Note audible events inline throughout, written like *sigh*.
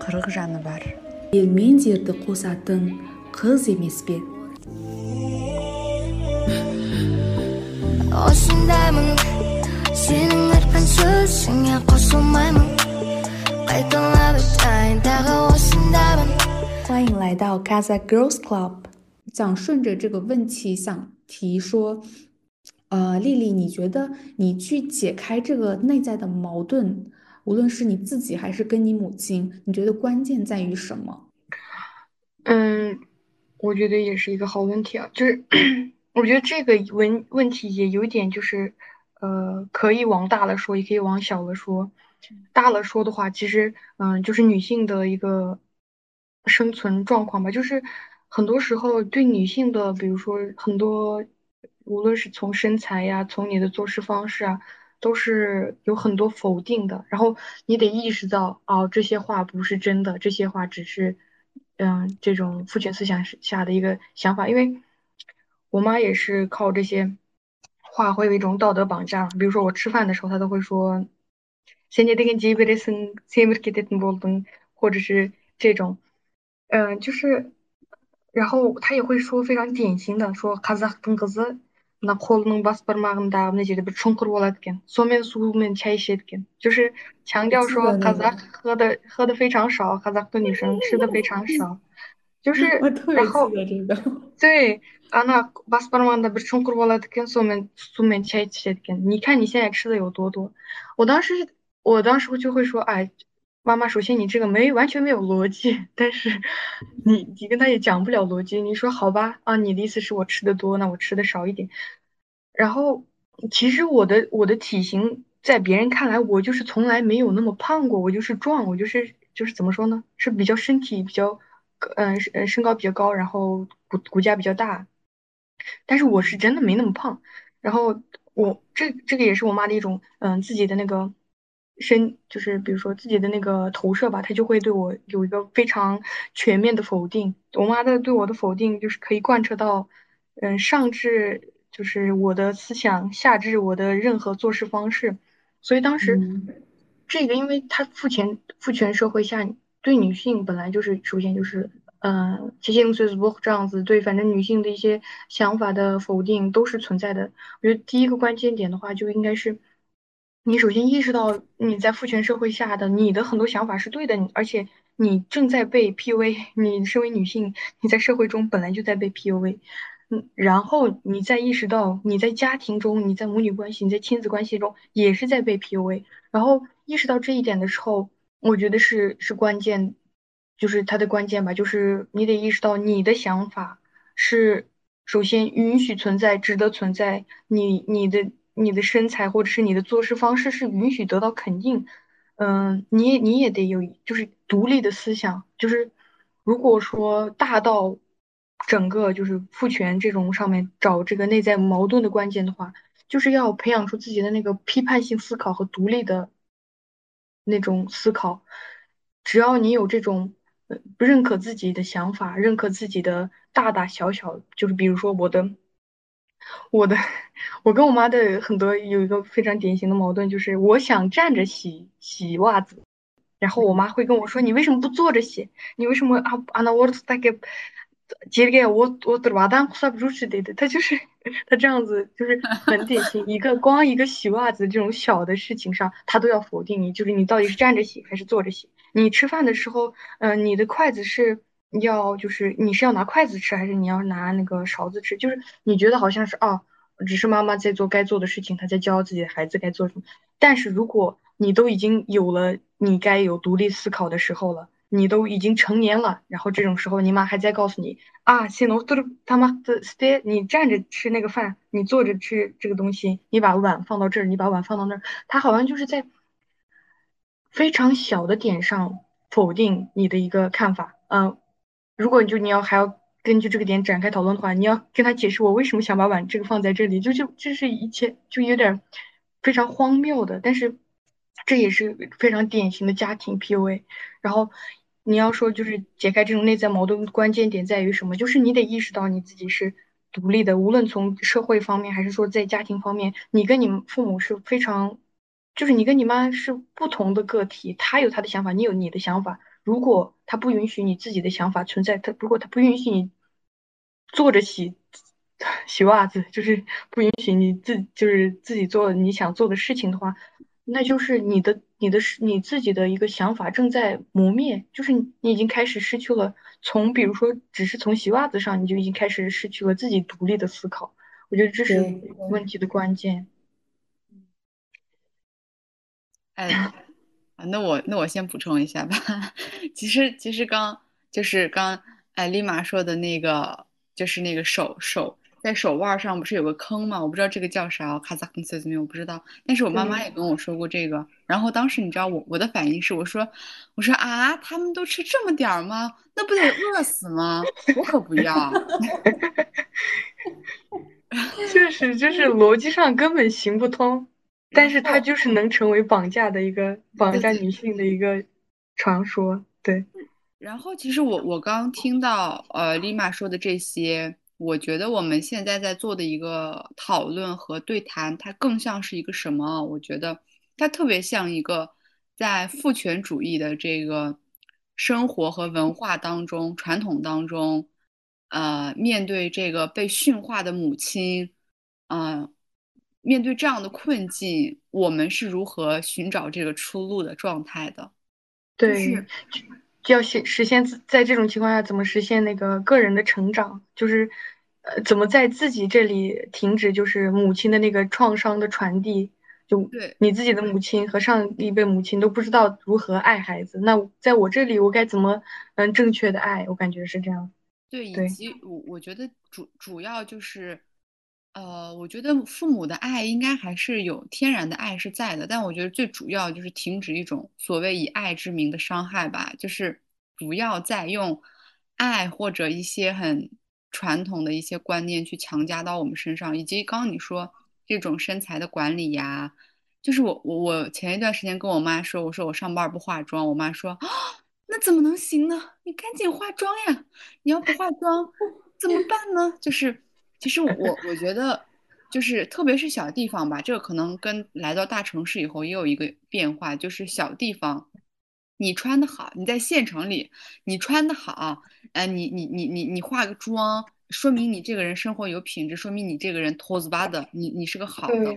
қырық жаны бар елмен дерді қосатын қыз емес пе осындаймын сенің айтқан сөзіңе қосылмаймын қайталап айтайын тағы осындаймын 欢迎来到 Casa Girls Club。想顺着这个问题想提说，呃，丽丽，你觉得你去解开这个内在的矛盾， 无论是你自己还是跟你母亲，你觉得关键在于什么？嗯，我觉得也是一个好问题啊，就是 *clears throat* 我觉得这个问问题也有点就是，呃，可以往大了说，也可以往小了说。大了说的话，其实，嗯，就是女性的一个生存状况吧，就是很多时候对女性的，比如说很多，无论是从身材呀，从你的做事方式啊，都是有很多否定的。然后你得意识到，哦，这些话不是真的，这些话只是，嗯，这种父权思想下的一个想法。因为我妈也是靠这些话会有一种道德绑架。比如说我吃饭的时候，她都会说。或者是这种，嗯，就是，然后她也会说非常典型的说，卡扎登格子，那喉咙巴斯巴马根达那些的不冲口了的干，说明苏面吃一些的干，就是强调说卡扎喝的喝的非常少，卡扎的女生吃的非常少，就是，然后对，*laughs* 啊那巴斯巴马根达不冲口了的干，说明苏面吃一些的干，你看你现在吃的有多多，我当时。我当时就会说，哎， 妈妈，首先你这个没完全没有逻辑，但是你你跟他也讲不了逻辑。你说好吧，啊，你的意思是我吃的多，那我吃的少一点。然后其实我的我的体型在别人看来，我就是从来没有那么胖过，我就是壮，我就是就是怎么说呢，是比较身体比较，嗯身身高比较高，然后骨骨架比较大，但是我是真的没那么胖。然后我这这个也是我妈的一种嗯自己的那个。身就是比如说自己的那个投射吧，他就会对我有一个非常全面的否定。我妈的对我的否定就是可以贯彻到，嗯，上至就是我的思想，下至我的任何做事方式。所以当时这个，因为他父权父权社会下对女性本来就是首先就是，嗯，这些这样子对，反正女性的一些想法的否定都是存在的。我觉得第一个关键点的话，就应该是。你首先意识到你在父权社会下的你的很多想法是对的，而且你正在被 PUA。你身为女性，你在社会中本来就在被 PUA。嗯，然后你再意识到你在家庭中，你在母女关系、你在亲子关系中也是在被 PUA。然后意识到这一点的时候，我觉得是是关键，就是它的关键吧，就是你得意识到你的想法是首先允许存在、值得存在。你你的。你的身材或者是你的做事方式是允许得到肯定，嗯，你你也得有就是独立的思想，就是如果说大到整个就是父权这种上面找这个内在矛盾的关键的话，就是要培养出自己的那个批判性思考和独立的那种思考。只要你有这种不认可自己的想法，认可自己的大大小小，就是比如说我的。我的，我跟我妈的很多有一个非常典型的矛盾，就是我想站着洗洗袜子，然后我妈会跟我说：“你为什么不坐着洗？你为什么啊啊那我大概接着给我我的袜单算不出去的的。”他就是他这样子，就是很典型，一个光一个洗袜子这种小的事情上，他都要否定你，就是你到底是站着洗还是坐着洗？你吃饭的时候，嗯，你的筷子是。要就是你是要拿筷子吃还是你要拿那个勺子吃？就是你觉得好像是哦，只是妈妈在做该做的事情，她在教自己的孩子该做什么。但是如果你都已经有了你该有独立思考的时候了，你都已经成年了，然后这种时候你妈还在告诉你啊，现在都他妈的 stay，你站着吃那个饭，你坐着吃这个东西，你把碗放到这儿，你把碗放到那儿，他好像就是在非常小的点上否定你的一个看法，嗯。如果你就你要还要根据这个点展开讨论的话，你要跟他解释我为什么想把碗这个放在这里，就就这是一切就有点非常荒谬的，但是这也是非常典型的家庭 PUA。然后你要说就是解开这种内在矛盾，关键点在于什么？就是你得意识到你自己是独立的，无论从社会方面还是说在家庭方面，你跟你父母是非常，就是你跟你妈是不同的个体，她有她的想法，你有你的想法。如果他不允许你自己的想法存在，他如果他不允许你坐着洗 *laughs* 洗袜子，就是不允许你自就是自己做你想做的事情的话，那就是你的你的你自己的一个想法正在磨灭，就是你已经开始失去了从比如说只是从洗袜子上，你就已经开始失去了自己独立的思考。我觉得这是问题的关键。哎，那我那我先补充一下吧。*laughs* 其实其实刚就是刚哎立马说的那个，就是那个手手在手腕上不是有个坑吗？我不知道这个叫啥，卡萨克斯怎么我不知道。但是我妈妈也跟我说过这个。然后当时你知道我我的反应是我说我说啊，他们都吃这么点儿吗？那不得饿死吗？我可不要。*laughs* *laughs* 确实，就是逻辑上根本行不通。但是它就是能成为绑架的一个绑架女性的一个传说，对。然后其实我我刚听到呃丽玛说的这些，我觉得我们现在在做的一个讨论和对谈，它更像是一个什么？我觉得它特别像一个在父权主义的这个生活和文化当中、传统当中，呃，面对这个被驯化的母亲，嗯。面对这样的困境，我们是如何寻找这个出路的状态的？对，就要实实现在这种情况下怎么实现那个个人的成长？就是呃，怎么在自己这里停止？就是母亲的那个创伤的传递。就对，你自己的母亲和上一辈母亲都不知道如何爱孩子，那在我这里，我该怎么嗯正确的爱？我感觉是这样。对，以及我我觉得主主要就是。呃，我觉得父母的爱应该还是有天然的爱是在的，但我觉得最主要就是停止一种所谓以爱之名的伤害吧，就是不要再用爱或者一些很传统的一些观念去强加到我们身上，以及刚刚你说这种身材的管理呀，就是我我我前一段时间跟我妈说，我说我上班不化妆，我妈说啊，那怎么能行呢？你赶紧化妆呀！你要不化妆怎么办呢？就是。其实我我觉得，就是特别是小地方吧，这个可能跟来到大城市以后也有一个变化，就是小地方，你穿的好，你在县城里你穿的好，呃，你你你你你化个妆，说明你这个人生活有品质，说明你这个人托子巴的，你你是个好的。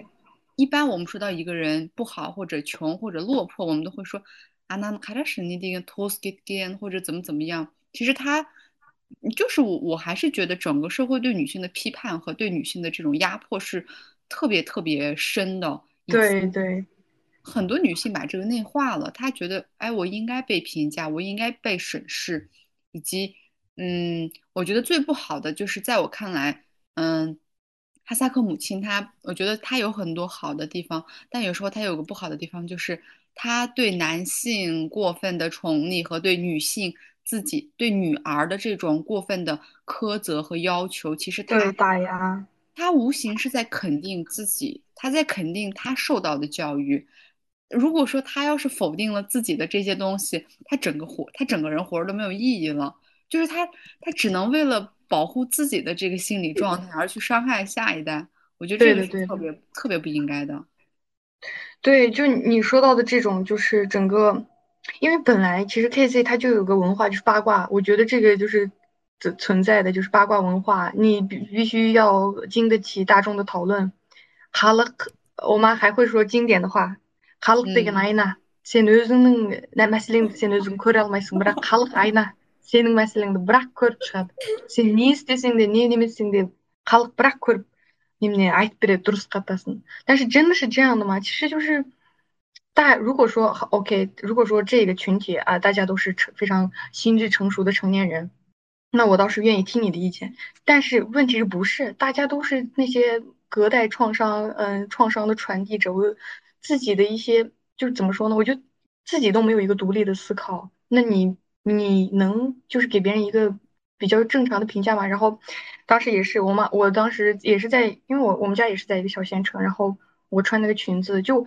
一般我们说到一个人不好或者穷或者落魄，我们都会说啊，那开始你这个托斯给给或者怎么怎么样，其实他。就是我，我还是觉得整个社会对女性的批判和对女性的这种压迫是特别特别深的。对对，很多女性把这个内化了，她觉得，哎，我应该被评价，我应该被审视，以及，嗯，我觉得最不好的就是在我看来，嗯，哈萨克母亲她，我觉得她有很多好的地方，但有时候她有个不好的地方，就是她对男性过分的宠溺和对女性。自己对女儿的这种过分的苛责和要求，其实他打压，他无形是在肯定自己，他在肯定他受到的教育。如果说他要是否定了自己的这些东西，他整个活，他整个人活着都没有意义了。就是他，他只能为了保护自己的这个心理状态而去伤害下一代。我觉得这个是特别特别不应该的。对，就你说到的这种，就是整个。因为本来其实 K C 它就有个文化，就是八卦。我觉得这个就是存存在的，就是八卦文化。你必必须要经得起大众的讨论。哈勒克，我妈还会说经典的话。哈勒克这个哪一呢？Sen özünün ne meseleni sen özün köre almaysın, bırak halk ayna. Senin meseleni de bırak körüp çıkады. Sen ne istesең de не немесең de халық бырақ көріп немене айтып береді дұрыс қатасын. 但是真的是这样的吗？其实就是。 大如果说 OK，如果说这个群体啊，大家都是成非常心智成熟的成年人，那我倒是愿意听你的意见。但是问题是不是大家都是那些隔代创伤，嗯，创伤的传递者？我自己的一些就是怎么说呢？我就自己都没有一个独立的思考。那你你能就是给别人一个比较正常的评价吗？然后当时也是我妈，我当时也是在，因为我我们家也是在一个小县城，然后我穿那个裙子就。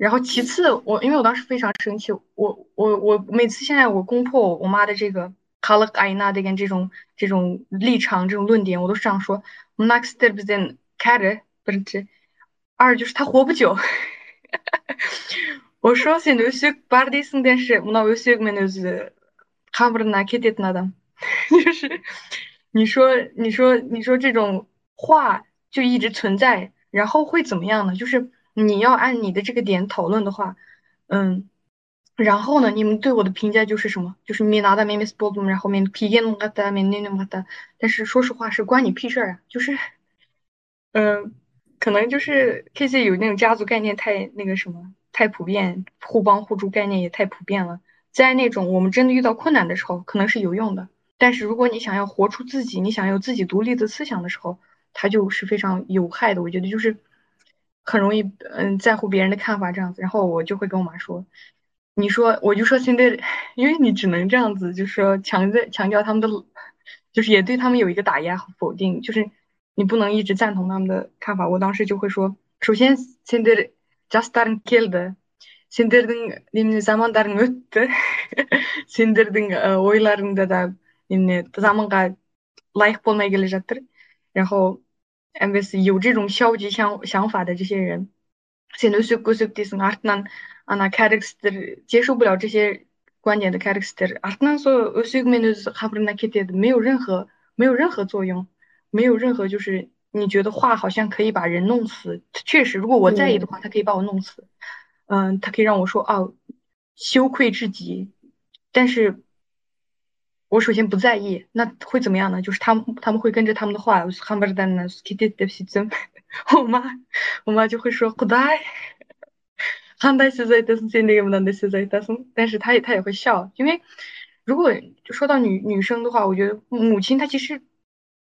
然后其次，我因为我当时非常生气，我我我每次现在我攻破我妈的这个 color i n a 的跟这种这种立场这种论点，我都这样说：next step is in care，不是这二就是她活不久。*laughs* 我说现在是巴尔迪斯电视，我们那我是个就是看不着那 k i d 的，*laughs* 就是你说你说你说这种话就一直存在，然后会怎么样呢？就是。你要按你的这个点讨论的话嗯然后呢你们对我的评价就是什么就是米拿的咪咪斯波然后面皮耶弄个的面那弄的但是说实话是关你屁事儿啊就是嗯可能就是 K C 有那种家族概念太那个什么太普遍，互帮互助概念也太普遍了。在那种我们真的遇到困难的时候，可能是有用的。但是如果你想要活出自己，你想要自己独立的思想的时候，它就是非常有害的。我觉得就是很容易嗯，在乎别人的看法这样子，然后我就会跟我妈说，你说我就说现在，*laughs* 因为你只能这样子，就是说强在强调他们的，就是也对他们有一个打压和否定，就是你不能一直赞同他们的看法。我当时就会说，首先现在，just done killed，现在等，你们怎么打的？现在等呃，我一来，你们等，你们等，咱们该 life 不能给里家，然后。MBS 有这种消极想想法的这些人，接受不了这些观点的，啊，那所有面对的没有任何没有任何作用，没有任何就是你觉得话好像可以把人弄死，确实，如果我在意的话，他可以把我弄死，嗯，他可以让我说啊，羞愧至极，但是。我首先不在意，那会怎么样呢？就是他们他们会跟着他们的话。我 *laughs* 妈我妈就会说不带。*laughs* 但是他也他也会笑，因为如果就说到女女生的话，我觉得母亲她其实。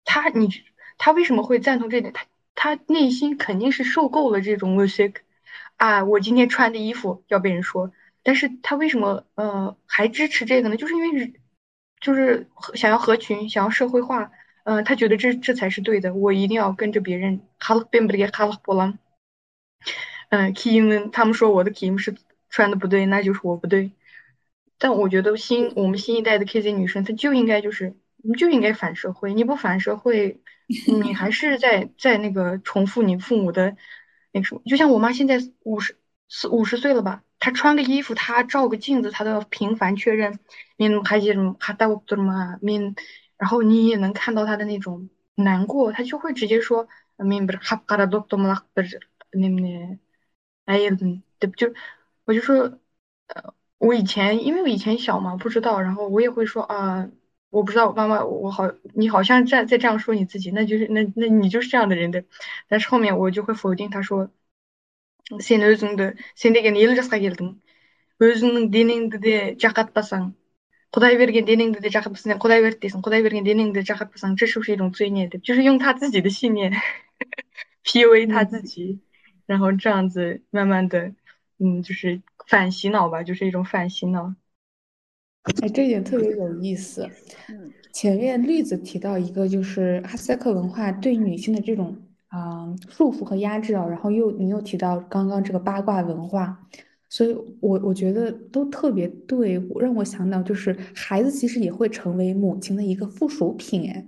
她你她为什么会赞同这点？她她内心肯定是受够了这种 music 啊，我今天穿的衣服要被人说，但是她为什么呃还支持这个呢？就是因为就是想要合群，想要社会化，嗯，他觉得这这才是对的，我一定要跟着别人。嗯，Kim 他们说我的 Kim 是穿的不对，那就是我不对。但我觉得新我们新一代的 KZ 女生，她就应该就是。你就应该反社会，你不反社会，你还是在在那个重复你父母的那个什么。就像我妈现在五十四五十岁了吧，他穿个衣服，他照个镜子，他都要频繁确认。面还记么还带我做吗？min，然后你也能看到他的那种难过，他就会直接说咩不是哈嘎达多多么拉不是那那哎呀，对不就我就说呃，我以前因为我以前小嘛不知道，然后我也会说啊。我不知道妈妈，我好，你好像在在这样说你自己，那就是那那你就是这样的人的，但是后面我就会否定他说 ，сен өзіңді сен деген елу жасқа келдің өзіңнің денеңді де жақатпасаң құдай берген денеңді де жақатпасаң құдай берді дейсің құдай берген денеңді жақатпасаң这是不是一种罪孽деп就是用他自己的信念 PUA 他自己，然后这样子慢慢的，嗯，就是反洗脑吧，就是一种反洗脑。哎，这一点特别有意思。嗯，前面绿子提到一个，就是哈萨克文化对女性的这种 啊束缚和压制啊，然后又你又提到刚刚这个八卦文化，所以我我觉得都特别对，让我想到就是孩子其实也会成为母亲的一个附属品。哎，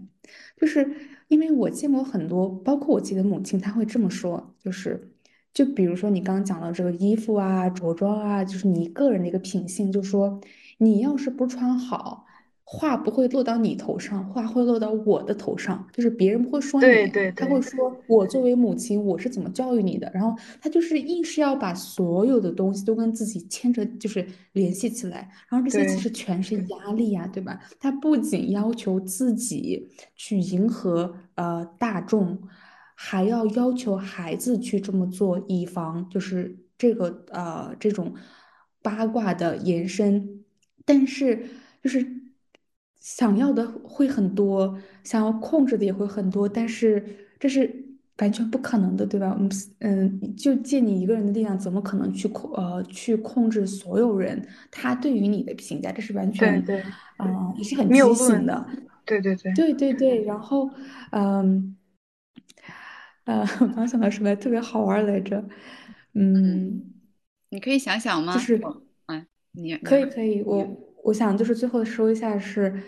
就是因为我见过很多，包括我自己的母亲，她会这么说，就是就比如说你刚刚讲到这个衣服啊、着装啊，就是你个人的一个品性，就说。你要是不穿好，话不会落到你头上，话会落到我的头上。就是别人不会说你，他会说我作为母亲，我是怎么教育你的。然后他就是硬是要把所有的东西都跟自己牵着，就是联系起来。然后这些其实全是压力呀，对吧？他不仅要求自己去迎合呃大众，还要要求孩子去这么做，以防就是这个呃这种八卦的延伸。但是，就是想要的会很多，想要控制的也会很多，但是这是完全不可能的，对吧？我们嗯，就借你一个人的力量，怎么可能去控呃去控制所有人？他对于你的评价，这是完全对对，啊，也是很畸形的。对对对，对对对，然后，嗯，呃，*laughs* 我刚想到什么特别好玩来着，嗯，你可以想想吗？就是我，哎，你可以可以，我我想就是最后说一下是，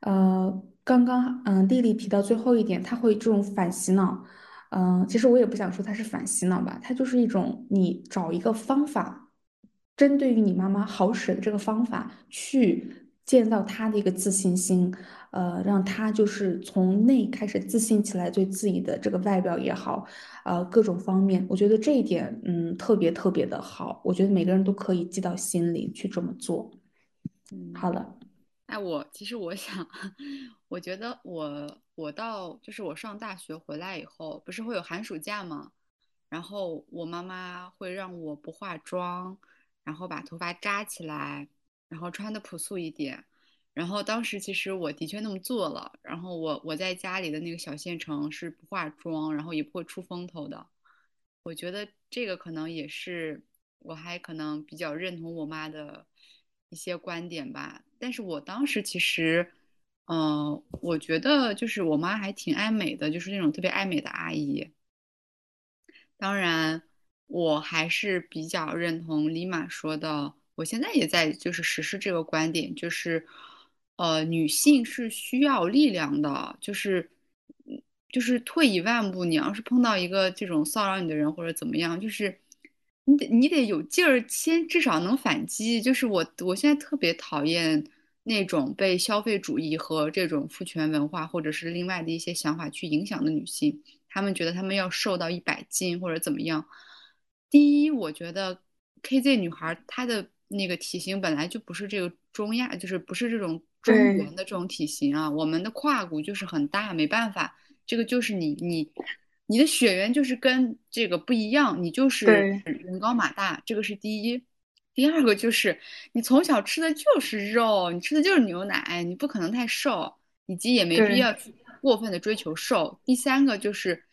呃，刚刚嗯丽丽提到最后一点，她会这种反洗脑，嗯、其实我也不想说它是反洗脑吧，它就是一种你找一个方法，针对于你妈妈好使的这个方法去建造她的一个自信心，呃，让她就是从内开始自信起来，对自己的这个外表也好。呃，各种方面，我觉得这一点，嗯，特别特别的好，我觉得每个人都可以记到心里去这么做。嗯。好了，哎，我其实我想，*laughs* 我觉得我我到就是我上大学回来以后，不是会有寒暑假吗？然后我妈妈会让我不化妆，然后把头发扎起来，然后穿的朴素一点。然后当时其实我的确那么做了，然后我我在家里的那个小县城是不化妆，然后也不会出风头的。我觉得这个可能也是我还可能比较认同我妈的一些观点吧。但是我当时其实，嗯、我觉得就是我妈还挺爱美的，就是那种特别爱美的阿姨。当然，我还是比较认同李玛说的，我现在也在就是实施这个观点，就是呃，女性是需要力量的，就是就是退一万步，你要是碰到一个这种骚扰你的人或者怎么样，就是你得你得有劲儿，先至少能反击。就是我我现在特别讨厌那种被消费主义和这种父权文化或者是另外的一些想法去影响的女性。她们觉得她们要瘦到一百斤或者怎么样。第一，我觉得 KZ 女孩儿她的那个体型本来就不是这个中亚，就是不是这种中对原的这种体型啊，我们的胯骨就是很大，没办法，这个就是你你你的血缘就是跟这个不一样，你就是人高马大，这个是第一。第二个就是你从小吃的就是肉，你吃的就是牛奶，你不可能太瘦，以及也没必要去过分的追求瘦。第三个就是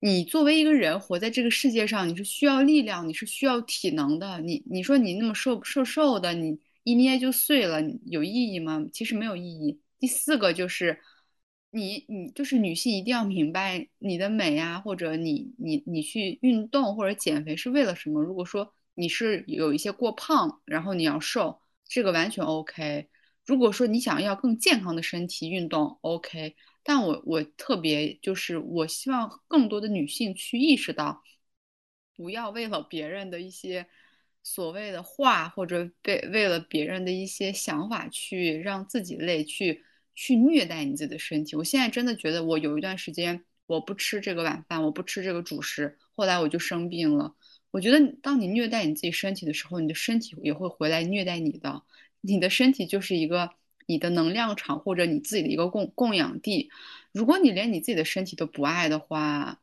你作为一个人活在这个世界上，你是需要力量，你是需要体能的。你你说你那么瘦瘦瘦的，你一捏就碎了，有意义吗？其实没有意义。第四个就是你你就是女性一定要明白你的美啊，或者你你你去运动或者减肥是为了什么。如果说你是有一些过胖，然后你要瘦，这个完全 OK。如果说你想要更健康的身体运动，OK。但我我特别就是我希望更多的女性去意识到，不要为了别人的一些所谓的话，或者为为了别人的一些想法去让自己累，去去虐待你自己的身体。我现在真的觉得，我有一段时间我不吃这个晚饭，我不吃这个主食，后来我就生病了。我觉得，当你虐待你自己身体的时候，你的身体也会回来虐待你的。你的身体就是一个你的能量场，或者你自己的一个供供养地。如果你连你自己的身体都不爱的话，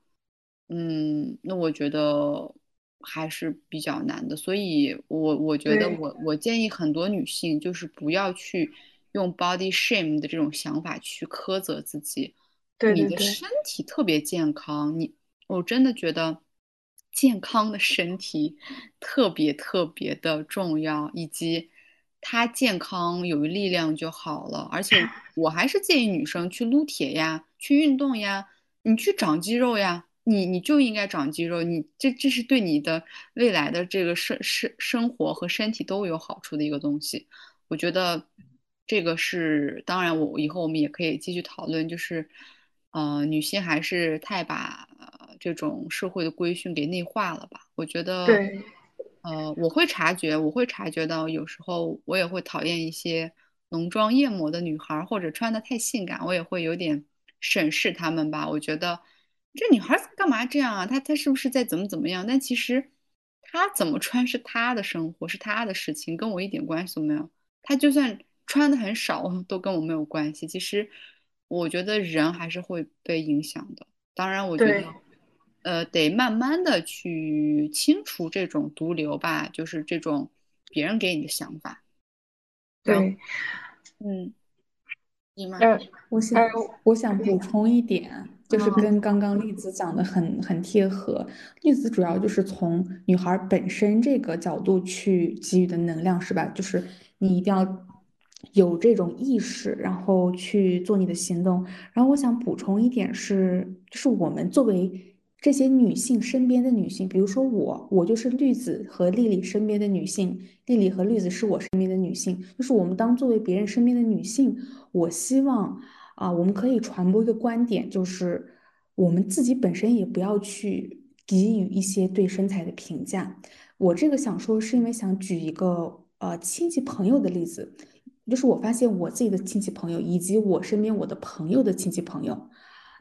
嗯，那我觉得还是比较难的。所以我我觉得我我建议很多女性就是不要去用 body shame 的这种想法去苛责自己。你对对对的身体特别健康，你我真的觉得健康的身体特别特别的重要，以及它健康有力量就好了。而且 *laughs* 我还是建议女生去撸铁呀，去运动呀，你去长肌肉呀，你你就应该长肌肉，你这这是对你的未来的这个生生生活和身体都有好处的一个东西。我觉得这个是，当然我以后我们也可以继续讨论，就是呃，女性还是太把、呃这种社会的规训给内化了吧？我觉得，对呃，我会察觉，我会察觉到，有时候我也会讨厌一些浓妆艳抹的女孩儿，或者穿的太性感，我也会有点审视她们吧。我觉得这女孩儿干嘛这样啊？她她是不是在怎么怎么样？但其实她怎么穿是她的生活，是她的事情，跟我一点关系都没有。她就算穿的很少，都跟我没有关系。其实我觉得人还是会被影响的。当然，我觉得，呃，得慢慢的去清除这种毒瘤吧，就是这种别人给你的想法。对，嗯，你吗？呃我想呃，我想补充一点，就是嗯跟刚刚栗子讲的很很贴合。栗子主要就是从女孩儿本身这个角度去给予的能量，是吧？就是你一定要有这种意识，然后去做你的行动。然后我想补充一点是，就是我们作为这些女性身边的女性，比如说我，我就是绿子和丽丽身边的女性，丽丽和绿子是我身边的女性，就是我们当作为别人身边的女性，我希望啊，我们可以传播一个观点，就是我们自己本身也不要去给予一些对身材的评价。我这个想说，是因为想举一个呃亲戚朋友的例子，就是我发现我自己的亲戚朋友以及我身边我的朋友的亲戚朋友，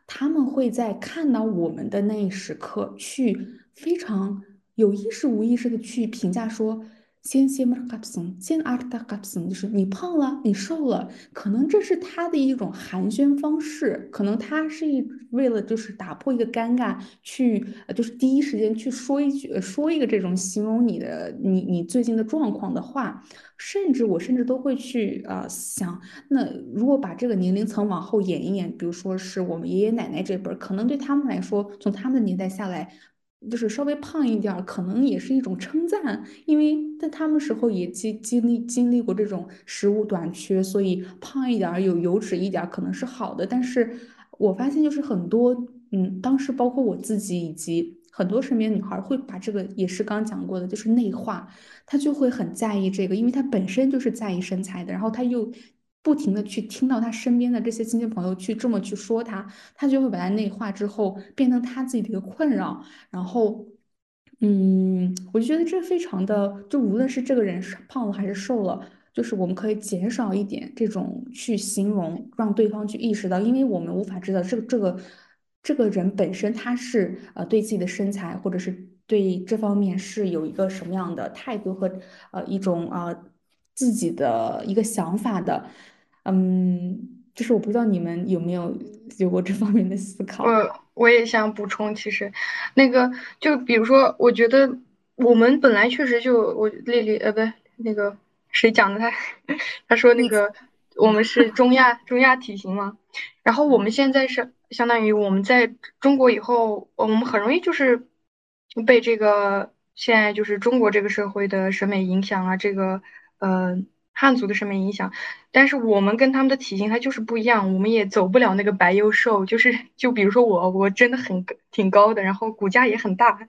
他们会在看到我们的那一时刻，去非常有意识无意识的去评价说。先先么卡松，先阿达卡松，就是你胖了，你瘦了，可能这是他的一种寒暄方式，可能他是一为了就是打破一个尴尬，去就是第一时间去说一句说一个这种形容你的你你最近的状况的话，甚至我甚至都会去啊想，那如果把这个年龄层往后延一延，比如说是我们爷爷奶奶这辈，可能对他们来说，从他们的年代下来。就是稍微胖一点，可能也是一种称赞，因为在他们时候也经经历经历过这种食物短缺，所以胖一点有油脂一点可能是好的。但是我发现就是很多，嗯，当时包括我自己以及很多身边女孩会把这个也是刚讲过的，就是内化，她就会很在意这个，因为她本身就是在意身材的，然后她又。不停的去听到他身边的这些亲戚朋友去这么去说他，他就会把他内化之后变成他自己的一个困扰。然后，嗯，我就觉得这非常的，就无论是这个人是胖了还是瘦了，就是我们可以减少一点这种去形容，让对方去意识到，因为我们无法知道这个这个这个人本身他是呃对自己的身材或者是对这方面是有一个什么样的态度和呃一种啊自己的一个想法的。嗯，就是我不知道你们有没有有过这方面的思考。我我也想补充，其实，那个就比如说，我觉得我们本来确实就我丽丽呃不对，那个谁讲的他他说那个我们是中亚中亚体型嘛，然后我们现在是相当于我们在中国以后，我们很容易就是被这个现在就是中国这个社会的审美影响啊，这个呃。汉族的审美影响，但是我们跟他们的体型它就是不一样，我们也走不了那个白又瘦，就是就比如说我，我真的很挺高的，然后骨架也很大，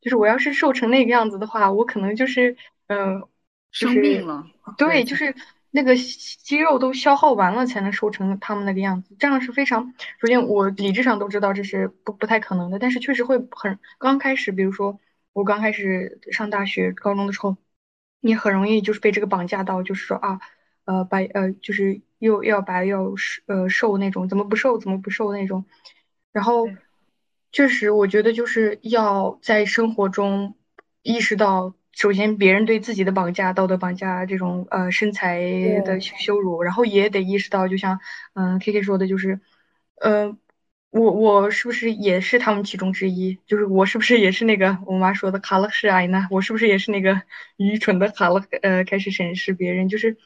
就是我要是瘦成那个样子的话，我可能就是嗯，生病了，对，就是那个肌肉都消耗完了才能瘦成他们那个样子，这样是非常，首先我理智上都知道这是不不太可能的，但是确实会很刚开始，比如说我刚开始上大学、高中的时候。你很容易就是被这个绑架到，就是说啊，呃，白呃，就是又要白又瘦呃瘦那种，怎么不瘦怎么不瘦那种。然后，确实我觉得就是要在生活中意识到，首先别人对自己的绑架、道德绑架这种呃身材的羞辱，然后也得意识到，就像嗯 K K 说的，就是呃。我我是不是也是他们其中之一？就是我是不是也是那个我妈说的卡勒是爱呢？我是不是也是那个 *laughs* 愚蠢的卡勒？呃，开始审视别人，就是，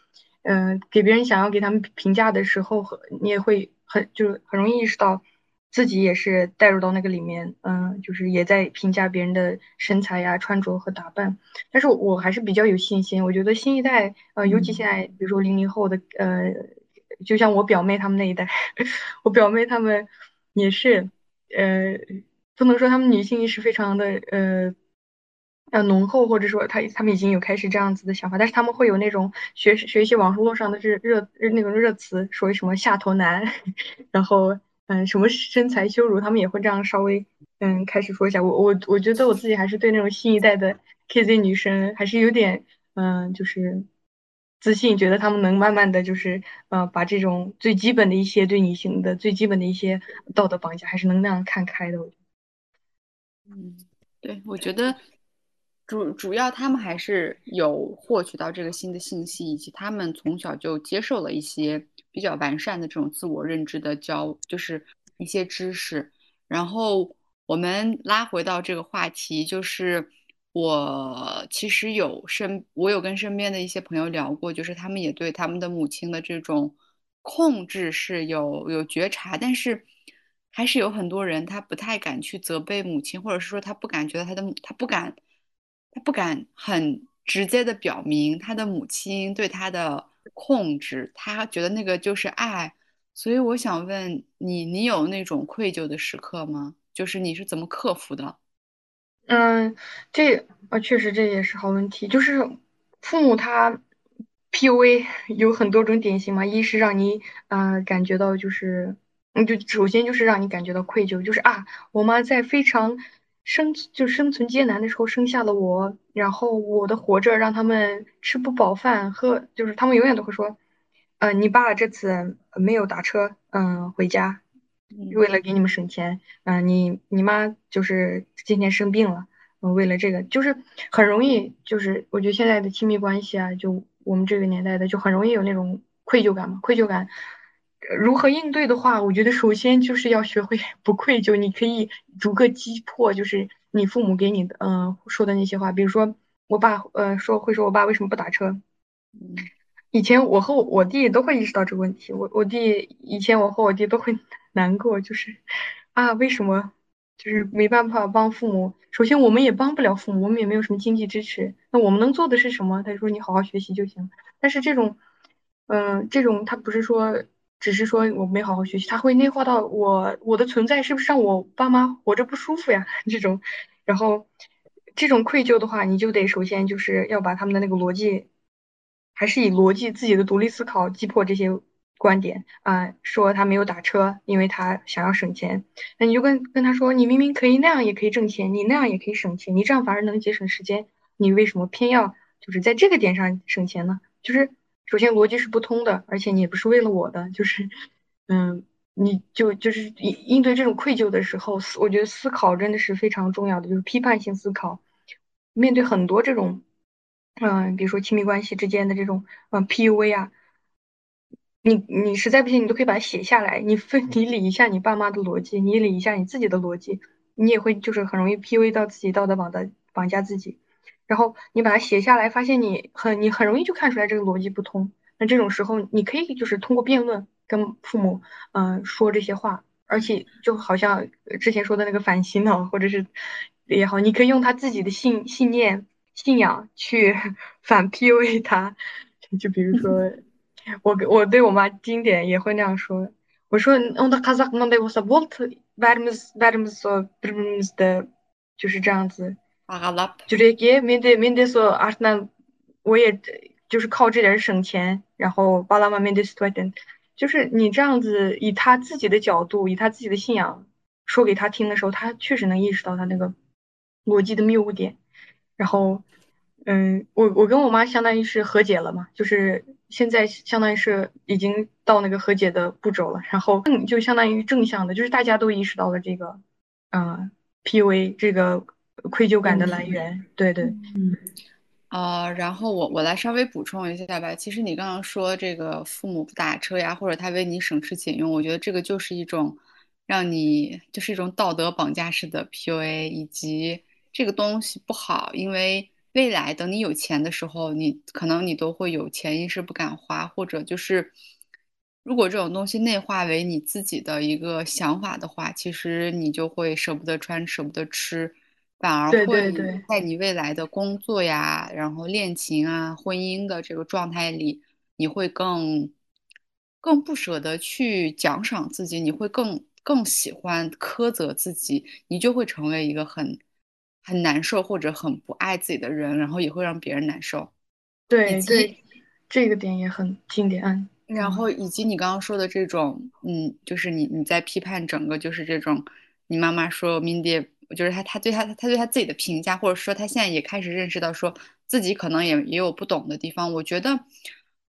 嗯，给别人想要给他们评价的时候，你也会很就是很容易意识到自己也是带入到那个里面，嗯，就是也在评价别人的身材呀、穿着和打扮。但是我还是比较有信心，我觉得新一代，呃，尤其现在，比如说零零后的，呃，就像我表妹他们那一代，*laughs* 我表妹他们。也是，呃，不能说他们女性意识非常的呃呃浓厚，或者说他他们已经有开始这样子的想法，但是他们会有那种学学习网络上的热热那种热词，说什么下头男，*laughs* 然后嗯什么身材羞辱，他们也会这样稍微嗯开始说一下。我我我觉得我自己还是对那种新一代的 KZ 女生还是有点嗯就是。自信，觉得他们能慢慢的就是，呃，把这种最基本的一些对女性的最基本的一些道德绑架，还是能那样看开的。嗯，对，我觉得主主要他们还是有获取到这个新的信息，以及他们从小就接受了一些比较完善的这种自我认知的教，就是一些知识。然后我们拉回到这个话题，就是。我其实有身，我有跟身边的一些朋友聊过，就是他们也对他们的母亲的这种控制是有有觉察，但是还是有很多人他不太敢去责备母亲，或者是说他不敢觉得他的他不敢他不敢很直接的表明他的母亲对他的控制，他觉得那个就是爱。所以我想问你，你有那种愧疚的时刻吗？就是你是怎么克服的？嗯，这啊确实这也是好问题。就是父母他 PUA *laughs* 有很多种典型嘛，一是让你啊感觉到就是，嗯，就首先就是让你感觉到愧疚，就是啊，我妈在非常生就生存艰难的时候生下了我，然后我的活着让他们吃不饱饭，喝就是他们永远都会说，嗯，你爸这次没有打车，嗯，回家。为了给你们省钱，嗯，你你妈就是今天生病了，嗯，为了这个，就是很容易，就是我觉得现在的亲密关系啊，就我们这个年代的，就很容易有那种愧疚感嘛。愧疚感如何应对的话，我觉得首先就是要学会不愧疚。你可以逐个击破，就是你父母给你的，嗯，说的那些话，比如说我爸，呃，说会说我爸为什么不打车？嗯以前我和我弟都会意识到这个问题。我我弟以前我和我弟都会。难过就是啊，为什么就是没办法帮父母？首先，我们也帮不了父母，我们也没有什么经济支持。那我们能做的是什么？他就说：“你好好学习就行。”但是这种，嗯，这种他不是说只是说我没好好学习，他会内化到我我的存在是不是让我爸妈活着不舒服呀？*laughs* 这种，然后这种愧疚的话，你就得首先就是要把他们的那个逻辑，还是以逻辑自己的独立思考击破这些。观点啊，说他没有打车，因为他想要省钱。那你就跟跟他说，你明明可以那样也可以挣钱，你那样也可以省钱，你这样反而能节省时间，你为什么偏要就是在这个点上省钱呢？就是首先逻辑是不通的，而且你也不是为了我的，就是嗯，你就就是应应对这种愧疚的时候，思我觉得思考真的是非常重要的，就是批判性思考。面对很多这种嗯，比如说亲密关系之间的这种嗯 PUA 啊。你你实在不行，你都可以把它写下来。你分 *laughs* 你理一下你爸妈的逻辑，你理一下你自己的逻辑，你也会就是很容易 P U A 到自己道德绑的绑架自己。然后你把它写下来，发现你很你很容易就看出来这个逻辑不通。那这种时候，你可以就是通过辩论跟父母嗯说这些话，而且就好像之前说的那个反洗脑或者是也好，你可以用他自己的信信念信仰去 *laughs* 反 P U A 他，*laughs* 就比如说。我我对我妈经典也会那样说，我说，onda kazak manda olsa bolt, verimiz verimiz so verimiz 的，就是这样子。就这个面对面对说阿那，我也就是靠这点省钱，然后巴拉玛面对 student，就是你这样子以他自己的角度，以他自己的信仰说给他听的时候，他确实能意识到他那个逻辑的谬误点，然后。嗯，我我跟我妈相当于是和解了嘛，就是现在相当于是已经到那个和解的步骤了，然后更就相当于正向的，就是大家都意识到了这个，嗯，PUA 这个愧疚感的来源，对对，嗯，啊，然后我我来稍微补充一下吧，其实你刚刚说这个父母不打车呀，或者他为你省吃俭用，我觉得这个就是一种让你就是一种道德绑架式的 PUA，以及这个东西不好，因为。未来等你有钱的时候，你可能你都会有潜意识不敢花，或者就是如果这种东西内化为你自己的一个想法的话，其实你就会舍不得穿，舍不得吃，反而会在你未来的工作呀，然后恋情啊、婚姻的这个状态里，你会更更不舍得去奖赏自己，你会更更喜欢苛责自己，你就会成为一个很。很难受或者很不爱自己的人，然后也会让别人难受。对对，这个点也很经典。然后以及你刚刚说的这种，嗯，就是你你在批判整个就是这种，你妈妈说 Mindy，就是他他对他他对他自己的评价，或者说他现在也开始认识到说自己可能也也有不懂的地方。我觉得，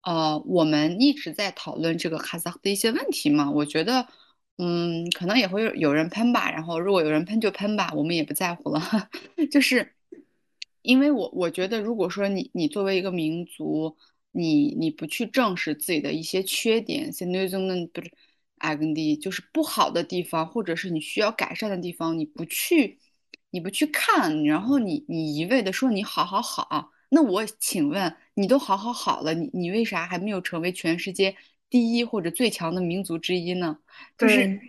呃，我们一直在讨论这个哈萨克的一些问题嘛，我觉得。嗯，可能也会有人喷吧，然后如果有人喷就喷吧，我们也不在乎了。*laughs* 就是因为我我觉得，如果说你你作为一个民族，你你不去正视自己的一些缺点，现在中的不是阿根蒂就是不好的地方，或者是你需要改善的地方，你不去你不去看，然后你你一味的说你好好好，那我请问你都好好好了，你你为啥还没有成为全世界？第一或者最强的民族之一呢，就是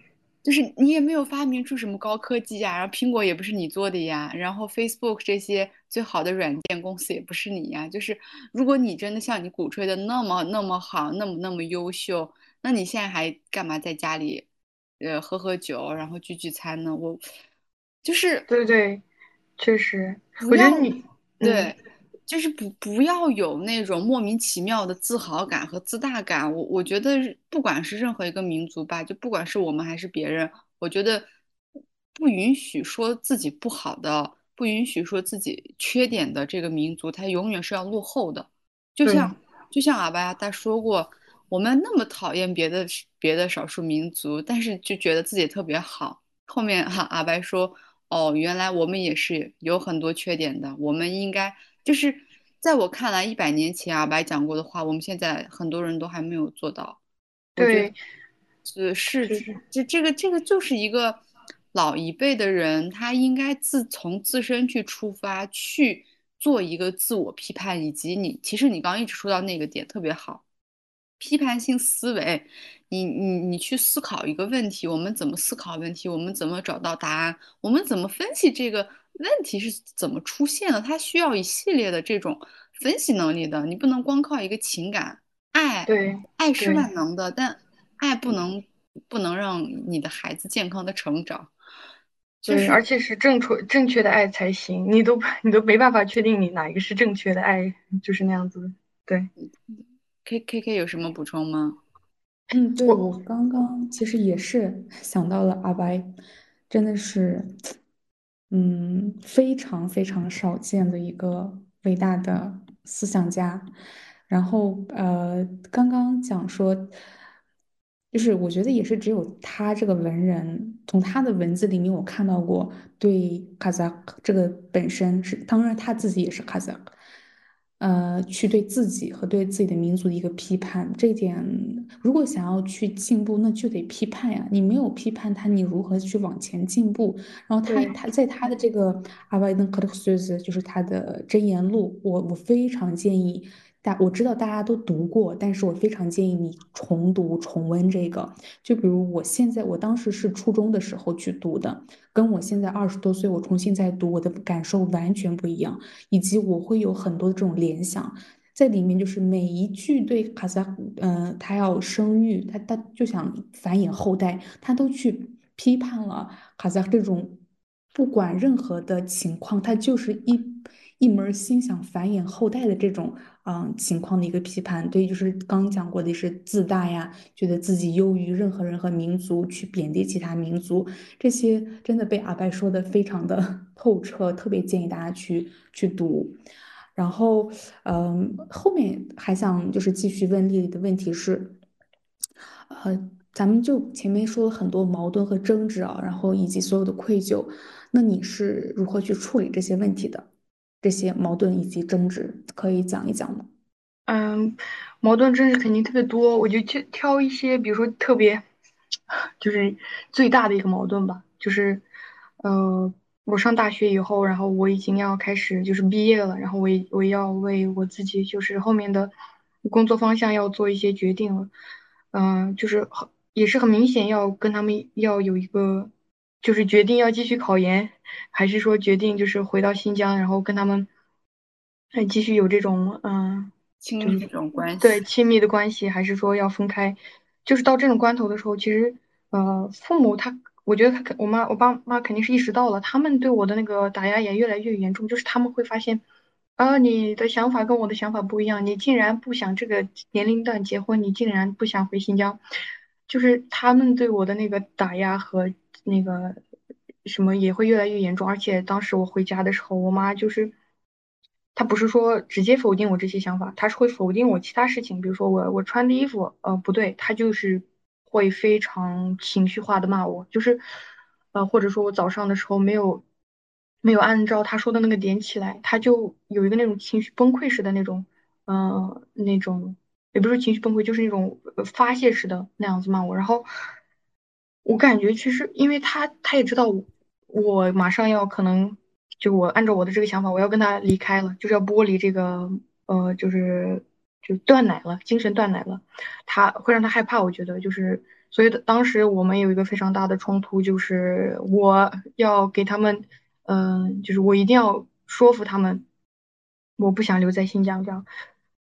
就是你也没有发明出什么高科技呀，然后苹果也不是你做的呀，然后 Facebook 这些最好的软件公司也不是你呀。就是如果你真的像你鼓吹的那么那么好，那么那么优秀，那你现在还干嘛在家里，呃，喝喝酒，然后聚聚餐呢？我就是对对，确实，我觉得你，对，嗯，就是不不要有那种莫名其妙的自豪感和自大感。我我觉得不管是任何一个民族吧，就不管是我们还是别人，我觉得不允许说自己不好的，不允许说自己缺点的这个民族，它永远是要落后的。就像就像阿巴亚他说过，我们那么讨厌别的别的少数民族，但是就觉得自己特别好。后面哈阿白说。哦，原来我们也是有很多缺点的。我们应该就是在我看来，一百年前阿白讲过的话，我们现在很多人都还没有做到。对，是，是，这这个这个就是一个老一辈的人，他应该自从自身去出发，去做一个自我批判，以及你其实你刚刚一直说到那个点特别好。批判性思维，你你你去思考一个问题，我们怎么思考问题，我们怎么找到答案，我们怎么分析这个问题是怎么出现的，它需要一系列的这种分析能力的，你不能光靠一个情感，爱，对爱是万能的，但爱不能不能让你的孩子健康的成长，就对，而。且是正确正确的爱才行，你都你都没办法确定你哪一个是正确的爱，就是那样子。对，K K K 有什么补充吗？嗯，对，我，我刚刚其实也是想到了阿白，真的是，嗯，非常非常少见的一个伟大的思想家。然后，呃，刚刚讲说，就是我觉得也是只有他这个文人，从他的文字里面我看到过对卡扎克这个本身是，当然他自己也是卡扎克。呃，去对自己和对自己的民族的一个批判，这一点如果想要去进步，那就得批判呀。你没有批判他，你如何去往前进步？然后他他在他的这个阿瓦登克特苏斯，就是他的箴言录，我我非常建议大，我知道大家都读过，但是我非常建议你重读重温这个。就比如我现在，我当时是初中的时候去读的，跟我现在二十多岁我重新再读，我的感受完全不一样。以及我会有很多的这种联想，在里面就是每一句对卡萨，嗯、他要生育，他他就想繁衍后代，他都去批判了卡萨这种不管任何的情况，他就是一一门心想繁衍后代的这种嗯情况的一个批判。对，就是刚讲过的是自大呀，觉得自己优于任何人和民族，去贬低其他民族，这些真的被阿白说的非常的 *laughs* 透彻，特别建议大家去去读。然后，嗯，后面还想就是继续问丽丽的问题是，呃，咱们就前面说了很多矛盾和争执啊，然后以及所有的愧疚，那你是如何去处理这些问题的？这些矛盾以及争执，可以讲一讲吗？嗯，矛盾真是肯定特别多，我就去挑一些，比如说特别，*laughs* 就是最大的一个矛盾吧，就是，呃，我上大学以后，然后我已经要开始就是毕业了，然后我也我要为我自己就是后面的工作方向要做一些决定了，嗯、就是很也是很明显要跟他们要有一个，就是决定要继续考研，还是说决定就是回到新疆，然后跟他们，哎继续有这种嗯。就是亲密这种关系。对亲密的关系，还是说要分开？就是到这种关头的时候，其实呃，父母他，我觉得他肯，我妈我爸妈肯定是意识到了，他们对我的那个打压也越来越严重，就是他们会发现，啊，你的想法跟我的想法不一样，你竟然不想这个年龄段结婚，你竟然不想回新疆，就是他们对我的那个打压和那个什么也会越来越严重，而且当时我回家的时候，我妈就是。她不是说直接否定我这些想法，她是会否定我其他事情，比如说我我穿的衣服，呃，不对，她就是会非常情绪化的骂我，就是呃，或者说我早上的时候没有没有按照她说的那个点起来，她就有一个那种情绪崩溃式的那种，呃，那种也不是情绪崩溃，就是那种发泄式的那样子骂我，然后我感觉其实因为他他也知道我我马上要可能。就我按照我的这个想法，我要跟他离开了，就是要剥离这个呃，就是就断奶了，精神断奶了，他会让他害怕。我觉得就是所以当时我们有一个非常大的冲突，就是我要给他们，嗯，就是我一定要说服他们，我不想留在新疆这样，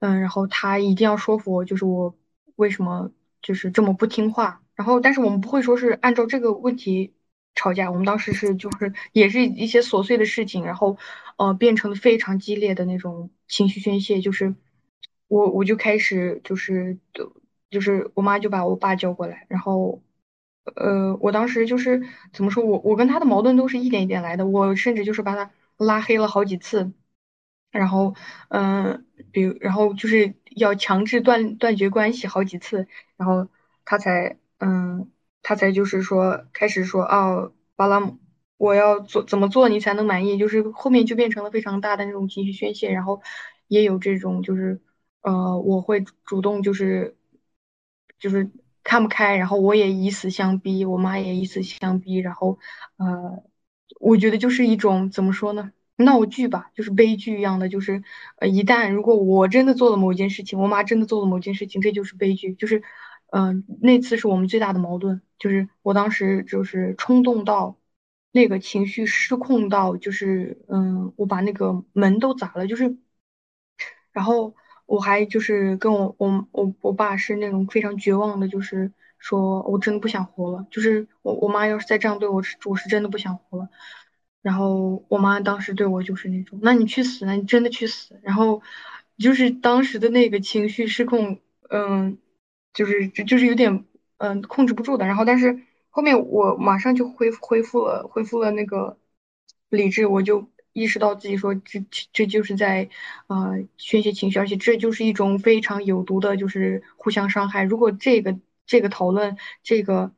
嗯，然后他一定要说服我，就是我为什么就是这么不听话，然后但是我们不会说是按照这个问题吵架，我们当时是就是也是一些琐碎的事情，然后呃变成了非常激烈的那种情绪宣泄，就是我我就开始就是就是我妈就把我爸叫过来，然后，呃，我当时就是怎么说，我我跟他的矛盾都是一点一点来的，我甚至就是把他拉黑了好几次，然后，嗯，比如，然后就是要强制断断绝关系好几次，然后他才，嗯，他才就是说开始说，哦，巴拉姆，我要做怎么做你才能满意？就是后面就变成了非常大的那种情绪宣泄，然后也有这种就是，呃，我会主动就是。就是看不开，然后我也以死相逼，我妈也以死相逼，然后，呃，我觉得就是一种怎么说呢，闹剧吧，就是悲剧一样的，就是，呃，一旦如果我真的做了某件事情，我妈真的做了某件事情，这就是悲剧，就是，嗯，那次是我们最大的矛盾，就是我当时就是冲动到，那个情绪失控到，就是，嗯，我把那个门都砸了，就是，然后。我还就是跟我我我我爸是那种非常绝望的，就是说我真的不想活了。就是我我妈要是再这样对我，我是真的不想活了。然后我妈当时对我就是那种，那你去死，那你真的去死。然后就是当时的那个情绪失控，嗯，就是就就是有点嗯控制不住的。然后但是后面我马上就恢复恢复了恢复了那个理智，我就。意识到自己说这这就是在，呃宣泄情绪，而且这就是一种非常有毒的，就是互相伤害。如果这个这个讨论，这个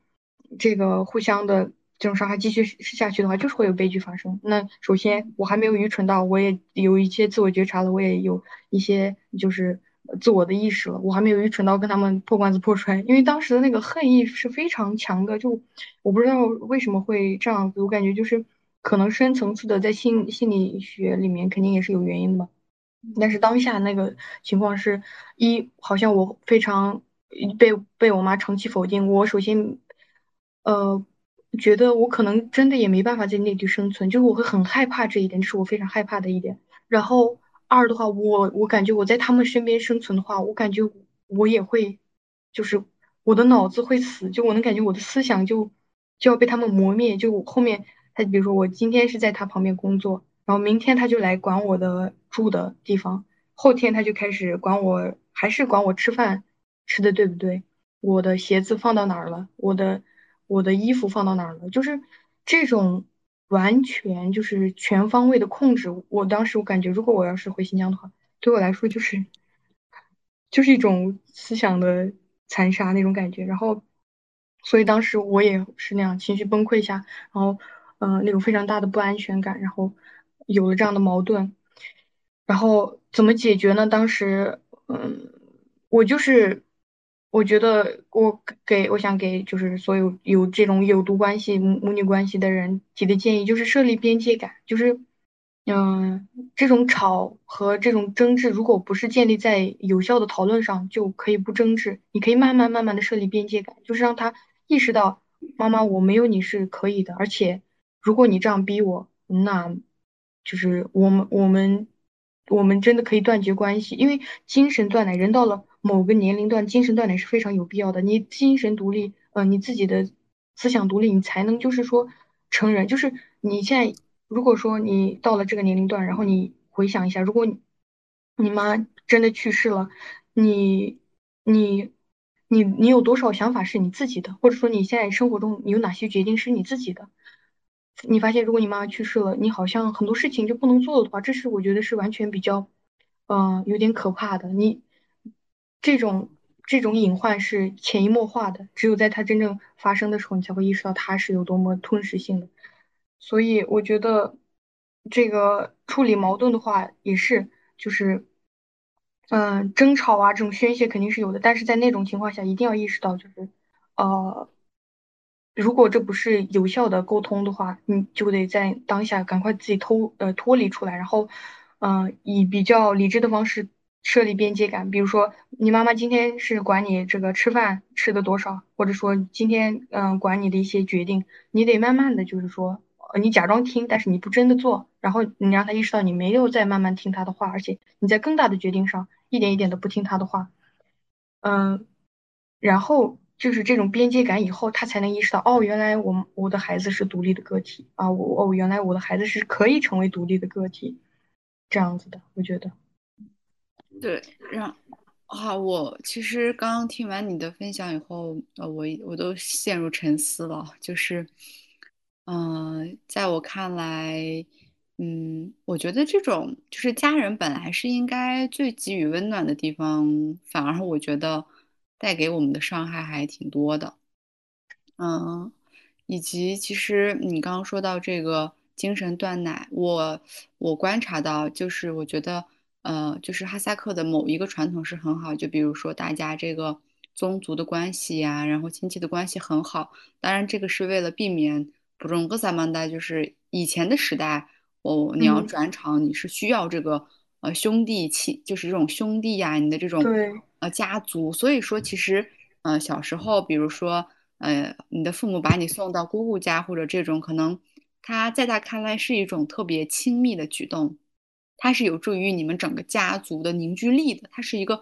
这个互相的这种伤害继续下去的话，就是会有悲剧发生。那首先我还没有愚蠢到，我也有一些自我觉察了，我也有一些就是自我的意识了，我还没有愚蠢到跟他们破罐子破摔。因为当时的那个恨意是非常强的，就我不知道为什么会这样子，我感觉就是。可能深层次的在心心理学里面肯定也是有原因的嘛，但是当下那个情况是一，好像我非常被被我妈长期否定，我首先呃觉得我可能真的也没办法在内地生存，就是我会很害怕这一点，这是我非常害怕的一点。然后二的话，我我感觉我在他们身边生存的话，我感觉我也会就是我的脑子会死，就我能感觉我的思想就就要被他们磨灭，就后面。他比如说，我今天是在他旁边工作，然后明天他就来管我的住的地方，后天他就开始管我，还是管我吃饭吃的对不对，我的鞋子放到哪儿了，我的我的衣服放到哪儿了，就是这种完全就是全方位的控制。我当时我感觉，如果我要是回新疆的话，对我来说就是就是一种思想的残杀那种感觉。然后，所以当时我也是那样情绪崩溃下，然后。嗯，那种非常大的不安全感，然后有了这样的矛盾，然后怎么解决呢？当时，嗯，我就是，我觉得我给我想给就是所有有这种有毒关系母女关系的人提的建议，就是设立边界感，就是，嗯，这种吵和这种争执，如果不是建立在有效的讨论上，就可以不争执，你可以慢慢慢慢的设立边界感，就是让他意识到，妈妈，我没有你是可以的，而且。如果你这样逼我，那就是我们我们我们真的可以断绝关系，因为精神断奶，人到了某个年龄段，精神断奶是非常有必要的。你精神独立，呃，你自己的思想独立，你才能就是说成人。就是你现在如果说你到了这个年龄段，然后你回想一下，如果你你妈真的去世了，你你你你有多少想法是你自己的，或者说你现在生活中你有哪些决定是你自己的？你发现，如果你妈妈去世了，你好像很多事情就不能做的话，这是我觉得是完全比较，嗯，有点可怕的。你这种这种隐患是潜移默化的，只有在它真正发生的时候，你才会意识到它是有多么吞噬性的。所以我觉得，这个处理矛盾的话，也是就是，嗯，争吵啊，这种宣泄肯定是有的，但是在那种情况下，一定要意识到，就是，呃。如果这不是有效的沟通的话，你就得在当下赶快自己偷呃脱离出来，然后，嗯，以比较理智的方式设立边界感，比如说你妈妈今天是管你这个吃饭吃的多少，或者说今天嗯管你的一些决定，你得慢慢的就是说，你假装听，但是你不真的做，然后你让他意识到你没有在慢慢听他的话，而且你在更大的决定上一点一点的不听他的话，嗯，然后就是这种边界感以后，他才能意识到，哦，原来我我的孩子是独立的个体啊，我哦原来我的孩子是可以成为独立的个体，这样子的，我觉得。对，让啊，我其实刚刚听完你的分享以后，呃，我我都陷入沉思了。就是，嗯、在我看来，嗯，我觉得这种就是家人本来是应该最给予温暖的地方，反而我觉得带给我们的伤害还挺多的。嗯，以及其实你刚刚说到这个精神断奶，我我观察到，就是我觉得，呃，就是哈萨克的某一个传统是很好，就比如说大家这个宗族的关系呀，然后亲戚的关系很好，当然这个是为了避免不中格萨曼代，就是以前的时代，哦，你要嗯，转场，你是需要这个呃兄弟亲，就是这种兄弟呀，你的这种对。呃家族，所以说其实呃小时候，比如说呃你的父母把你送到姑姑家或者这种，可能他在他看来是一种特别亲密的举动，它是有助于你们整个家族的凝聚力的，它是一个，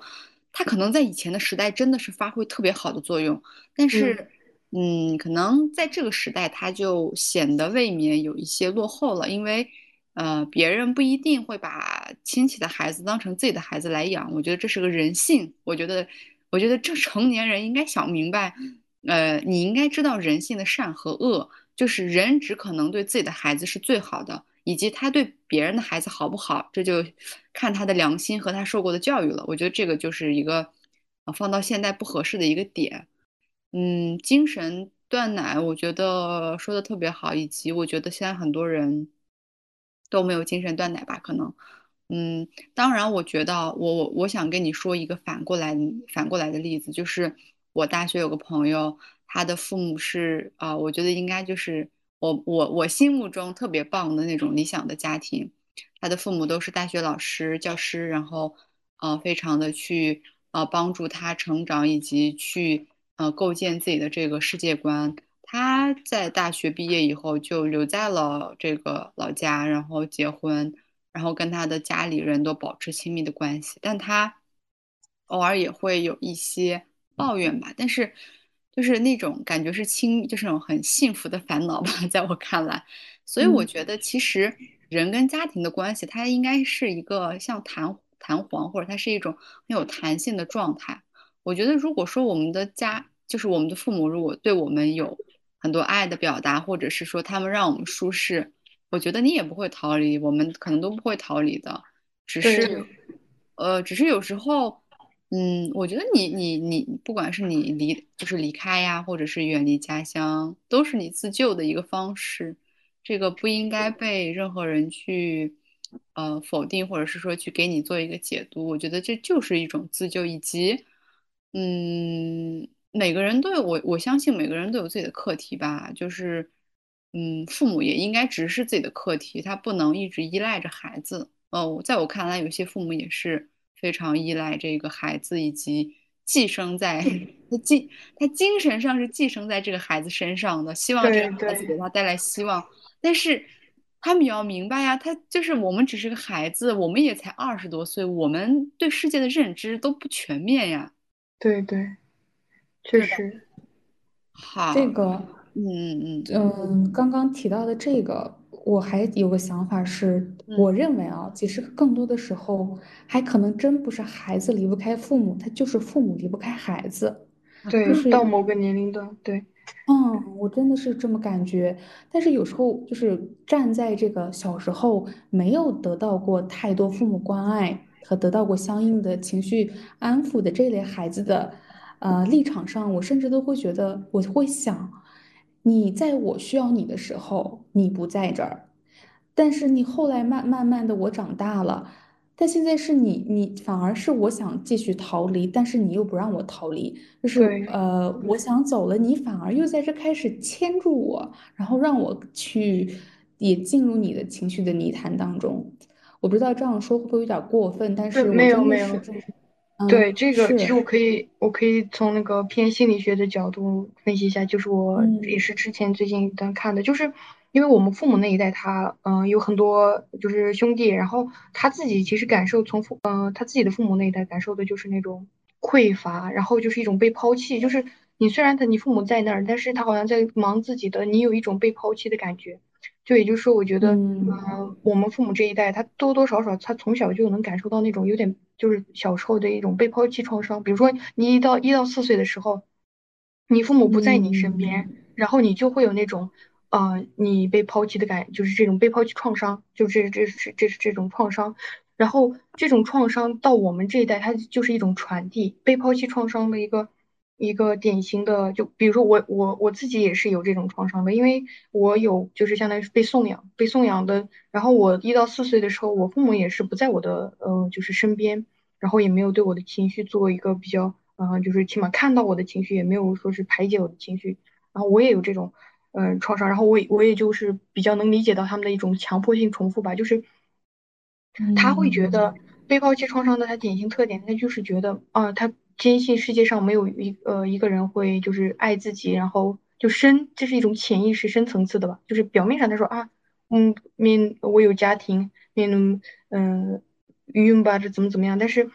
它可能在以前的时代真的是发挥特别好的作用。但嗯是，嗯，可能在这个时代，它就显得未免有一些落后了，因为，呃，别人不一定会把亲戚的孩子当成自己的孩子来养。我觉得这是个人性。我觉得，我觉得这成年人应该想明白，呃，你应该知道人性的善和恶，就是人只可能对自己的孩子是最好的，以及他对别人的孩子好不好，这就看他的良心和他受过的教育了。我觉得这个就是一个，呃，放到现在不合适的一个点。嗯，精神断奶，我觉得说的特别好，以及我觉得现在很多人都没有精神断奶吧，可能，嗯，当然，我觉得我我我想跟你说一个反过来反过来的例子，就是我大学有个朋友，他的父母是啊、我觉得应该就是我我我心目中特别棒的那种理想的家庭，他的父母都是大学老师、教师，然后呃，非常的去呃帮助他成长，以及去呃构建自己的这个世界观。他在大学毕业以后就留在了这个老家，然后结婚，然后跟他的家里人都保持亲密的关系，但他偶尔也会有一些抱怨吧，但是就是那种感觉是轻，就是那种很幸福的烦恼吧，*laughs* 在我看来。所以我嗯。觉得，其实人跟家庭的关系，它应该是一个像弹弹簧，或者它是一种很有弹性的状态。我觉得，如果说我们的家，就是我们的父母，如果对我们有很多爱的表达，或者是说他们让我们舒适，我觉得你也不会逃离，我们可能都不会逃离的。只是，呃，只是有时候。嗯，我觉得你你你，不管是你离就是离开呀，或者是远离家乡，都是你自救的一个方式。这个不应该被任何人去呃否定，或者是说去给你做一个解读。我觉得这就是一种自救，以及嗯，每个人都有我我相信每个人都有自己的课题吧。就是嗯，父母也应该直视自己的课题，他不能一直依赖着孩子。哦，在我看来，有些父母也是非常依赖这个孩子，以及寄生在 *laughs* 他精他精神上是寄生在这个孩子身上的，希望这个孩子给他带来希望。但是他们也要明白呀，他就是我们只是个孩子，我们也才二十多岁，我们对世界的认知都不全面呀，对对，确？实，好，这个，嗯嗯嗯，刚刚提到的这个，我还有个想法是，我嗯认为啊，其实更多的时候，还可能真不是孩子离不开父母，他就是父母离不开孩子。对就是，到某个年龄段，对嗯，我真的是这么感觉，但是有时候就是站在这个小时候没有得到过太多父母关爱和得到过相应的情绪安抚的这类孩子的呃立场上，我甚至都会觉得，我会想，你在我需要你的时候，你不在这儿，但是你后来慢慢慢的我长大了。但现在是你，你反而是我想继续逃离，但是你又不让我逃离，就是对呃，我想走了，你反而又在这开始牵住我，然后让我去也进入你的情绪的泥潭当中。我不知道这样说会不会有点过分，但是我没有真的没有。是这种，嗯，对这个，其实我，可以，我可以从那个偏心理学的角度分析一下，就是我也嗯是之前最近一段看的，就是因为我们父母那一代他，嗯、有很多就是兄弟，然后他自己其实感受从父，嗯、他自己的父母那一代感受的就是那种匮乏，然后就是一种被抛弃，就是你虽然他你父母在那儿，但是他好像在忙自己的，你有一种被抛弃的感觉。就也就是说，我觉得，嗯嗯、我们父母这一代，他多多少少，他从小就能感受到那种有点，就是小时候的一种被抛弃创伤。比如说，你一到一到四岁的时候，你父母不在你身边，嗯然后你就会有那种，呃，你被抛弃的感，就是这种被抛弃创伤，就这这是这是这种创伤。然后这种创伤到我们这一代，它就是一种传递，被抛弃创伤的一个一个典型的，就比如说我我我自己也是有这种创伤的，因为我有就是相当于是被送养，被送养的，然后我一到四岁的时候，我父母也是不在我的呃就是身边，然后也没有对我的情绪做一个比较，呃就是起码看到我的情绪，也没有说是排解我的情绪，然后我也有这种嗯、呃创伤，然后我我也就是比较能理解到他们的一种强迫性重复吧，就是他会觉得嗯被抛弃创伤的他典型特点，他就是觉得啊、他坚信世界上没有一呃一个人会就是爱自己，然后就深，这是一种潜意识深层次的吧，就是表面上他说啊，嗯，面我有家庭，面嗯晕吧，这怎么怎么样，但是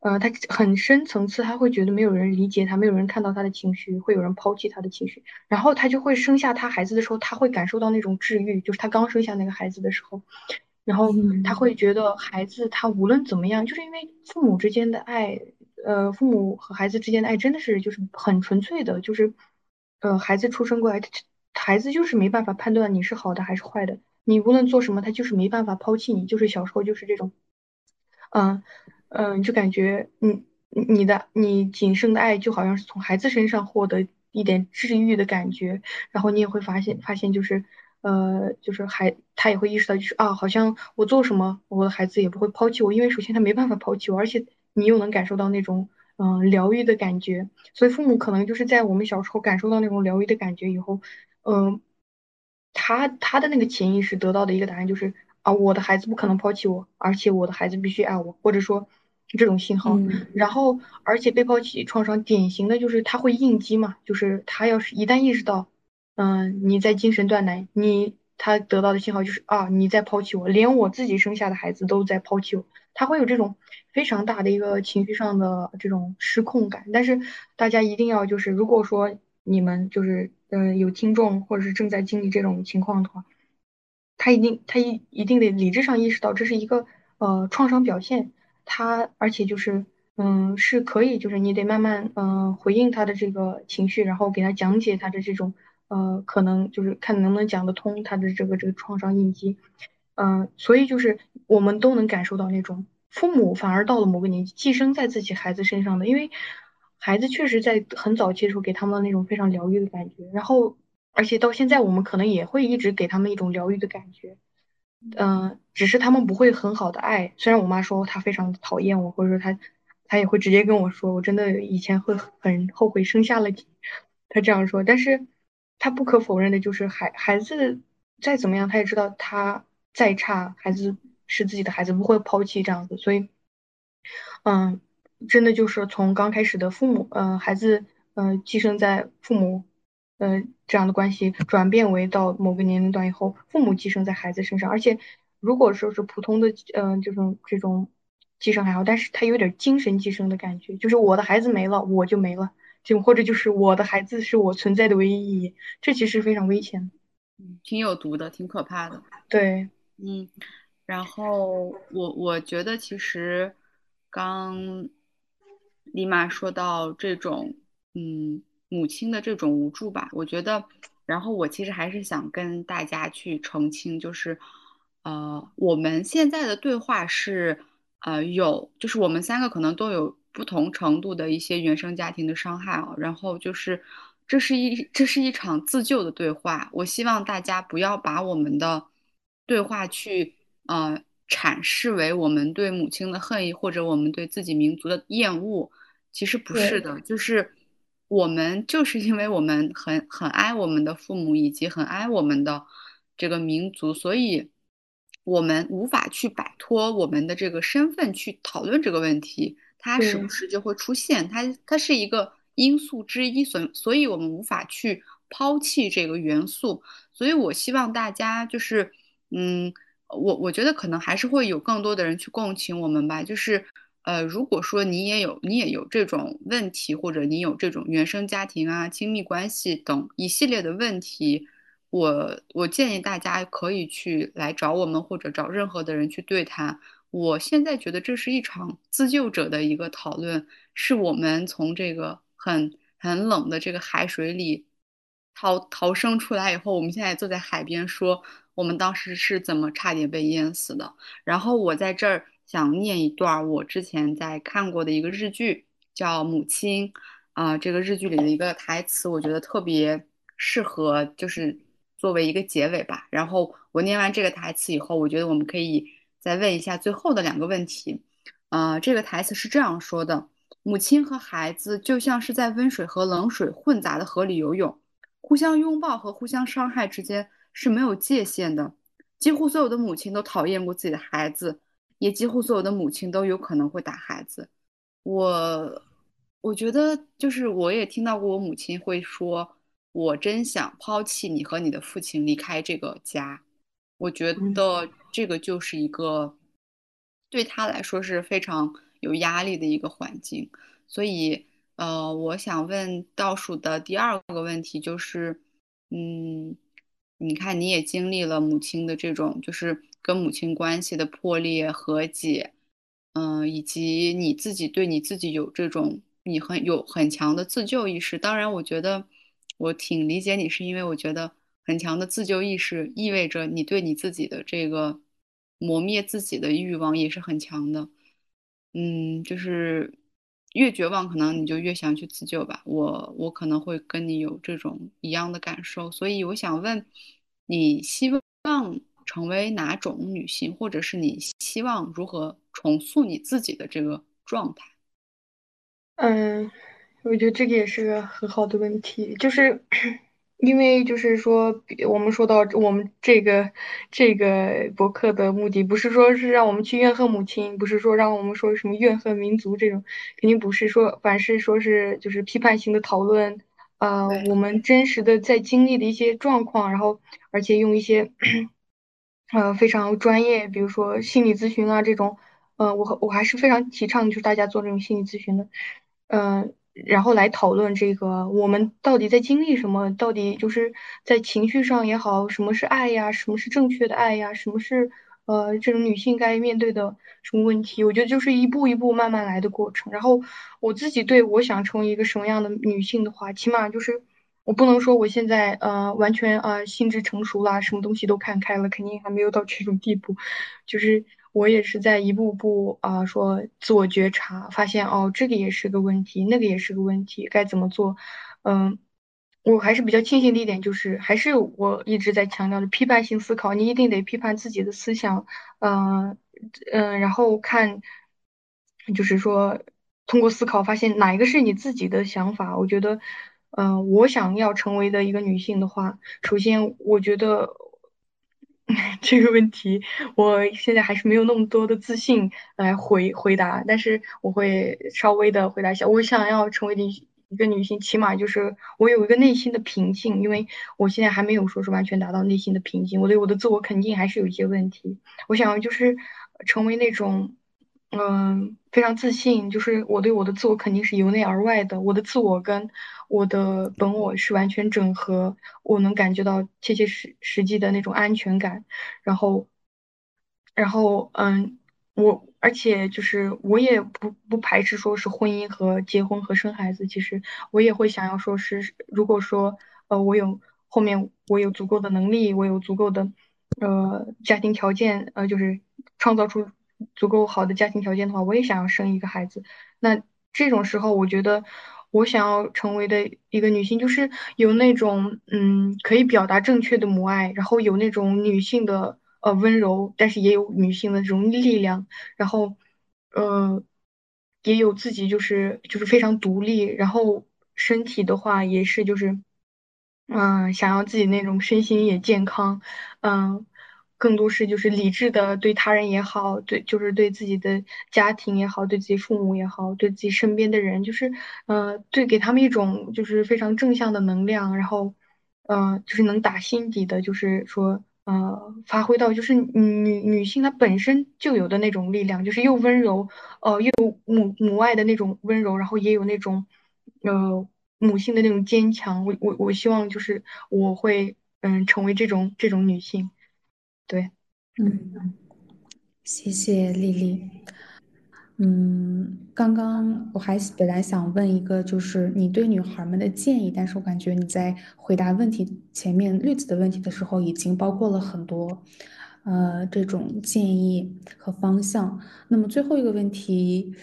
呃他很深层次，他会觉得没有人理解他，没有人看到他的情绪，会有人抛弃他的情绪，然后他就会生下他孩子的时候，他会感受到那种治愈，就是他刚生下那个孩子的时候。然后他嗯会觉得孩子他无论怎么样，就是因为父母之间的爱，呃，父母和孩子之间的爱真的是就是很纯粹的，就是呃，孩子出生过来，孩子就是没办法判断你是好的还是坏的，你无论做什么，他就是没办法抛弃你，就是小时候就是这种。嗯嗯，就感觉你你的你仅剩的爱就好像是从孩子身上获得一点治愈的感觉，然后你也会发现发现就是呃就是孩他也会意识到就是啊，好像我做什么我的孩子也不会抛弃我，因为首先他没办法抛弃我，而且你又能感受到那种嗯、呃疗愈的感觉，所以父母可能就是在我们小时候感受到那种疗愈的感觉以后，嗯、他他的那个潜意识得到的一个答案就是啊，我的孩子不可能抛弃我，而且我的孩子必须爱我，或者说这种信号。嗯然后，而且被抛弃创伤典型的就是他会应激嘛，就是他要是一旦意识到，嗯，你在精神断奶，你他得到的信号就是啊，你在抛弃我，连我自己生下的孩子都在抛弃我，他会有这种非常大的一个情绪上的这种失控感。但是大家一定要就是，如果说你们就是呃有听众或者是正在经历这种情况的话，他一定他一一定得理智上意识到这是一个呃创伤表现，他而且就是嗯是可以就是你得慢慢嗯、回应他的这个情绪，然后给他讲解他的这种呃可能就是看能不能讲得通他的这个这个创伤应激，嗯、所以就是我们都能感受到那种父母反而到了某个年纪寄生在自己孩子身上的，因为孩子确实在很早期的时候给他们那种非常疗愈的感觉，然后而且到现在我们可能也会一直给他们一种疗愈的感觉。嗯，只是他们不会很好的爱。虽然我妈说她非常讨厌我，或者说她她也会直接跟我说，我真的以前会很后悔生下了你。她这样说，但是她不可否认的就是孩孩子再怎么样，他也知道他再差，孩子是自己的孩子，不会抛弃这样子。所以，嗯，真的就是从刚开始的父母，呃，孩子，呃，寄生在父母。呃，这样的关系转变为到某个年龄段以后，父母寄生在孩子身上，而且如果说是普通的，嗯、这种这种寄生还好，但是他有点精神寄生的感觉，就是我的孩子没了，我就没了，就或者就是我的孩子是我存在的唯一意义，这其实非常危险的。嗯，挺有毒的，挺可怕的。对，嗯，然后我我觉得其实刚立马说到这种嗯母亲的这种无助吧，我觉得，然后我其实还是想跟大家去澄清，就是呃我们现在的对话是呃有，就是我们三个可能都有不同程度的一些原生家庭的伤害啊，然后就是这是一这是一场自救的对话，我希望大家不要把我们的对话去呃阐释为我们对母亲的恨意，或者我们对自己民族的厌恶。其实不是，的，就是我们就是因为我们很很爱我们的父母，以及很爱我们的这个民族，所以我们无法去摆脱我们的这个身份去讨论这个问题，它时不时就会出现，它它是一个因素之一，所所以我们无法去抛弃这个元素。所以我希望大家就是，嗯，我我觉得可能还是会有更多的人去共情我们吧。就是，呃，如果说你也有你也有这种问题，或者你有这种原生家庭啊、亲密关系等一系列的问题，我我建议大家可以去来找我们，或者找任何的人去对谈。我现在觉得这是一场自救者的一个讨论，是我们从这个很很冷的这个海水里。逃逃生出来以后，我们现在坐在海边说，我们当时是怎么差点被淹死的。然后我在这儿想念一段我之前在看过的一个日剧，叫《母亲》啊，这个日剧里的一个台词，我觉得特别适合，就是作为一个结尾吧。然后我念完这个台词以后，我觉得我们可以再问一下最后的两个问题。啊，这个台词是这样说的：母亲和孩子就像是在温水和冷水混杂的河里游泳。互相拥抱和互相伤害之间是没有界限的。几乎所有的母亲都讨厌过自己的孩子，也几乎所有的母亲都有可能会打孩子。我，我觉得就是我也听到过我母亲会说：“我真想抛弃你和你的父亲，离开这个家。”我觉得这个就是一个对他来说是非常有压力的一个环境，所以。呃，我想问倒数的第二个问题就是，嗯，你看你也经历了母亲的这种，就是跟母亲关系的破裂和解，嗯，以及你自己对你自己有这种你很有很强的自救意识。当然，我觉得我挺理解你，是因为我觉得很强的自救意识意味着你对你自己的这个磨灭自己的欲望也是很强的。嗯，就是。越绝望，可能你就越想去自救吧。我我可能会跟你有这种一样的感受，所以我想问，你希望成为哪种女性，或者是你希望如何重塑你自己的这个状态？嗯，我觉得这个也是个很好的问题，就是。因为就是说，我们说到我们这个这个博客的目的，不是说是让我们去怨恨母亲，不是说让我们说什么怨恨民族这种，肯定不是说，凡是说是就是批判性的讨论，呃，我们真实的在经历的一些状况，然后而且用一些呃非常专业，比如说心理咨询啊这种，呃，我我还是非常提倡就是大家做这种心理咨询的，嗯。然后来讨论这个，我们到底在经历什么？到底就是在情绪上也好，什么是爱呀？什么是正确的爱呀？什么是呃这种女性该面对的什么问题？我觉得就是一步一步慢慢来的过程。然后我自己对我想成为一个什么样的女性的话，起码就是我不能说我现在呃完全啊心智成熟啦，什么东西都看开了，肯定还没有到这种地步，就是。我也是在一步步啊，说自我觉察，发现哦，这个也是个问题，那个也是个问题，该怎么做？嗯，我还是比较庆幸的一点就是，还是我一直在强调的批判性思考，你一定得批判自己的思想，嗯嗯，然后看，就是说通过思考发现哪一个是你自己的想法。我觉得，嗯，我想要成为的一个女性的话，首先我觉得。*laughs* 这个问题，我现在还是没有那么多的自信来回回答，但是我会稍微的回答一下。我想要成为一一个女性，起码就是我有一个内心的平静，因为我现在还没有说是完全达到内心的平静，我对我的自我肯定还是有一些问题。我想要就是成为那种。嗯，非常自信，就是我对我的自我肯定是由内而外的，我的自我跟我的本我是完全整合，我能感觉到切切实实际的那种安全感，然后，然后，嗯，我而且就是我也不不排斥说是婚姻和结婚和生孩子，其实我也会想要说是，如果说呃我有后面我有足够的能力，我有足够的呃家庭条件，呃就是创造出。足够好的家庭条件的话，我也想要生一个孩子。那这种时候，我觉得我想要成为的一个女性，就是有那种嗯，可以表达正确的母爱，然后有那种女性的呃温柔，但是也有女性的这种力量，然后呃也有自己就是就是非常独立，然后身体的话也是就是嗯，想要自己那种身心也健康，嗯。更多是就是理智的对他人也好，对就是对自己的家庭也好，对自己父母也好，对自己身边的人，就是呃对给他们一种就是非常正向的能量，然后、呃就是能打心底的，就是说呃发挥到就是女女性她本身就有的那种力量，就是又温柔，呃又有母母爱的那种温柔，然后也有那种呃母性的那种坚强。我我我希望就是我会嗯成为这种这种女性。对，嗯，谢谢丽丽。嗯，刚刚我还本来想问一个，就是你对女孩们的建议，但是我感觉你在回答问题前面绿子的问题的时候，已经包括了很多，呃，这种建议和方向。那么最后一个问题，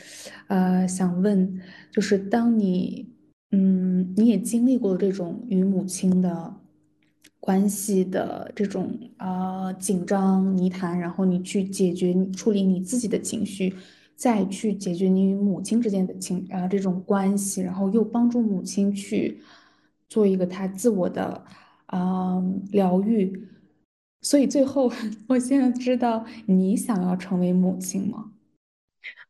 呃，想问，就是当你，嗯，你也经历过这种与母亲的关系的这种呃紧张泥潭，然后你去解决、处理你自己的情绪。再去解决你与母亲之间的情啊、这种关系，然后又帮助母亲去做一个她自我的啊、疗愈。所以最后，*laughs* 我现在知道你想要成为母亲吗？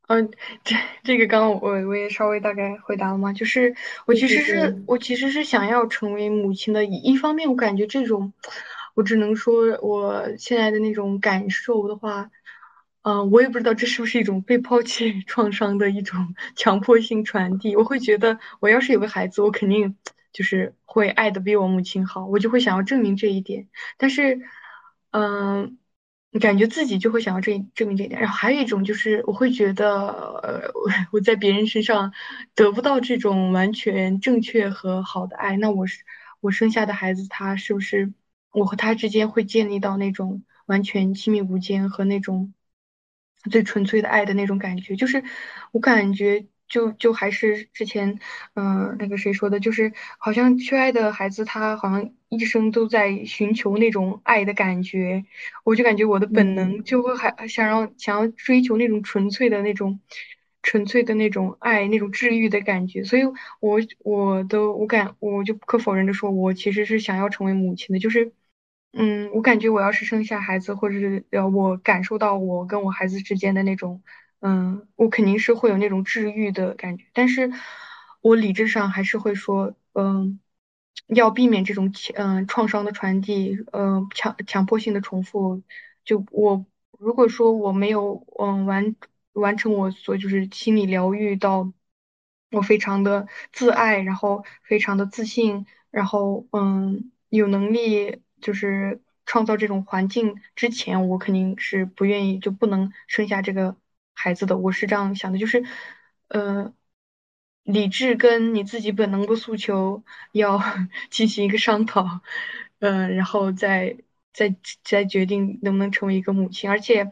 嗯，这这个刚刚我我也稍微大概回答了嘛，就是我其实是。我其实是想要成为母亲的，一一方面我感觉这种，我只能说我现在的那种感受的话，嗯、我也不知道这是不是一种被抛弃 *laughs* 创伤的一种 *laughs* 强迫性传递，我会觉得我要是有个孩子，我肯定就是会爱的比我母亲好，我就会想要证明这一点。但是，嗯，你感觉自己就会想要证证明这一点。然后还有一种就是，我会觉得，呃，我在别人身上得不到这种完全正确和好的爱，那我是我生下的孩子，他是不是我和他之间会建立到那种完全亲密无间和那种最纯粹的爱的那种感觉？就是我感觉。就就还是之前，嗯、那个谁说的，就是好像缺爱的孩子，他好像一生都在寻求那种爱的感觉。我就感觉我的本能嗯就会还想要想要追求那种纯粹的那种纯粹的那种爱，那种治愈的感觉。所以我我的我感我就不可否认的说，我其实是想要成为母亲的，就是。嗯，我感觉我要是生下孩子，或者是呃，我感受到我跟我孩子之间的那种，嗯，我肯定是会有那种治愈的感觉，但是我理智上还是会说，嗯，要避免这种嗯创伤的传递，嗯强强迫性的重复。就我如果说我没有嗯完完成我所就是心理疗愈到我非常的自爱，然后非常的自信。然后嗯，有能力就是创造这种环境之前，我肯定是不愿意就不能生下这个孩子的。我是这样想的，就是呃，理智跟你自己本能的诉求要 *laughs* 进行一个商讨，嗯、然后再再再决定能不能成为一个母亲，而且。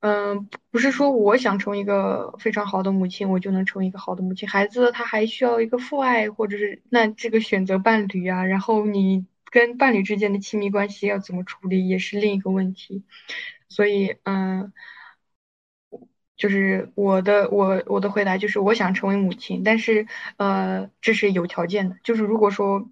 嗯，不是说我想成为一个非常好的母亲，我就能成为一个好的母亲。孩子他还需要一个父爱，或者是那这个选择伴侣啊，然后你跟伴侣之间的亲密关系要怎么处理，也是另一个问题。所以，嗯，就是我的我我的回答就是我想成为母亲，但是呃，这是有条件的，就是如果说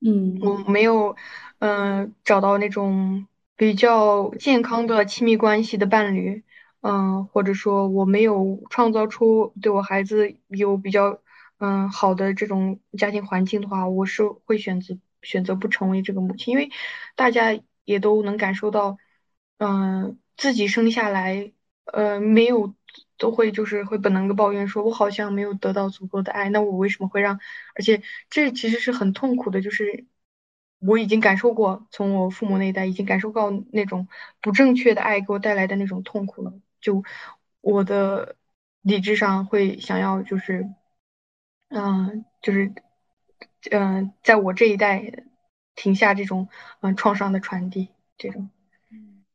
嗯我嗯没有嗯、呃找到那种比较健康的亲密关系的伴侣，嗯、或者说我没有创造出对我孩子有比较嗯、好的这种家庭环境的话，我是会选择选择不成为这个母亲，因为大家也都能感受到，嗯、自己生下来。呃，没有都会就是会本能的抱怨说，我好像没有得到足够的爱，那我为什么会让？而且这其实是很痛苦的，就是我已经感受过，从我父母那一代已经感受到那种不正确的爱给我带来的那种痛苦了。就我的理智上会想要就是，嗯、就是嗯、在我这一代停下这种嗯、创伤的传递，这种。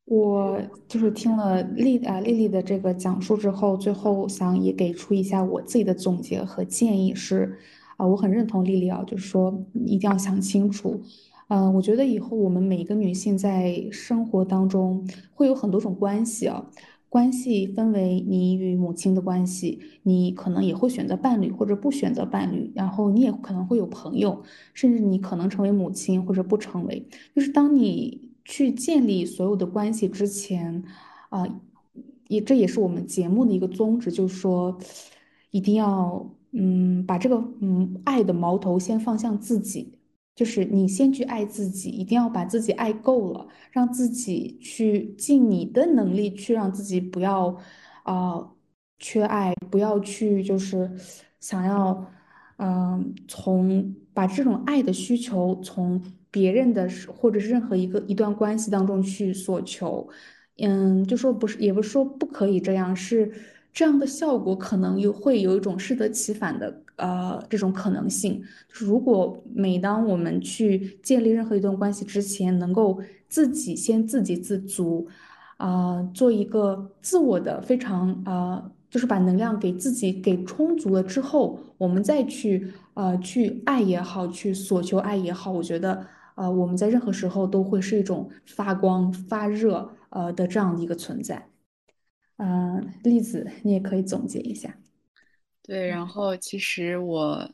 我就是听了丽啊丽丽的这个讲述之后，最后想也给出一下我自己的总结和建议是，啊，我很认同丽丽啊，就是说一定要想清楚，嗯，我觉得以后我们每一个女性在生活当中会有很多种关系啊，关系分为你与母亲的关系，你可能也会选择伴侣或者不选择伴侣，然后你也可能会有朋友，甚至你可能成为母亲或者不成为。就是当你去建立所有的关系之前，啊、也这也是我们节目的一个宗旨，就是说，一定要嗯把这个嗯爱的矛头先放向自己，就是你先去爱自己，一定要把自己爱够了，让自己去尽你的能力去让自己不要啊、缺爱，不要去就是想要。嗯，从把这种爱的需求从别人的或者是任何一个一段关系当中去索求，嗯，就说不是，也不是说不可以这样，是这样的效果可能有会有一种适得其反的呃这种可能性。就是如果每当我们去建立任何一段关系之前，能够自己先自给自足，啊、做一个自我的非常啊、就是把能量给自己给充足了之后，我们再去呃去爱也好，去索求爱也好，我觉得呃我们在任何时候都会是一种发光发热呃的这样的一个存在。嗯、呃，栗子，你也可以总结一下。对，然后其实我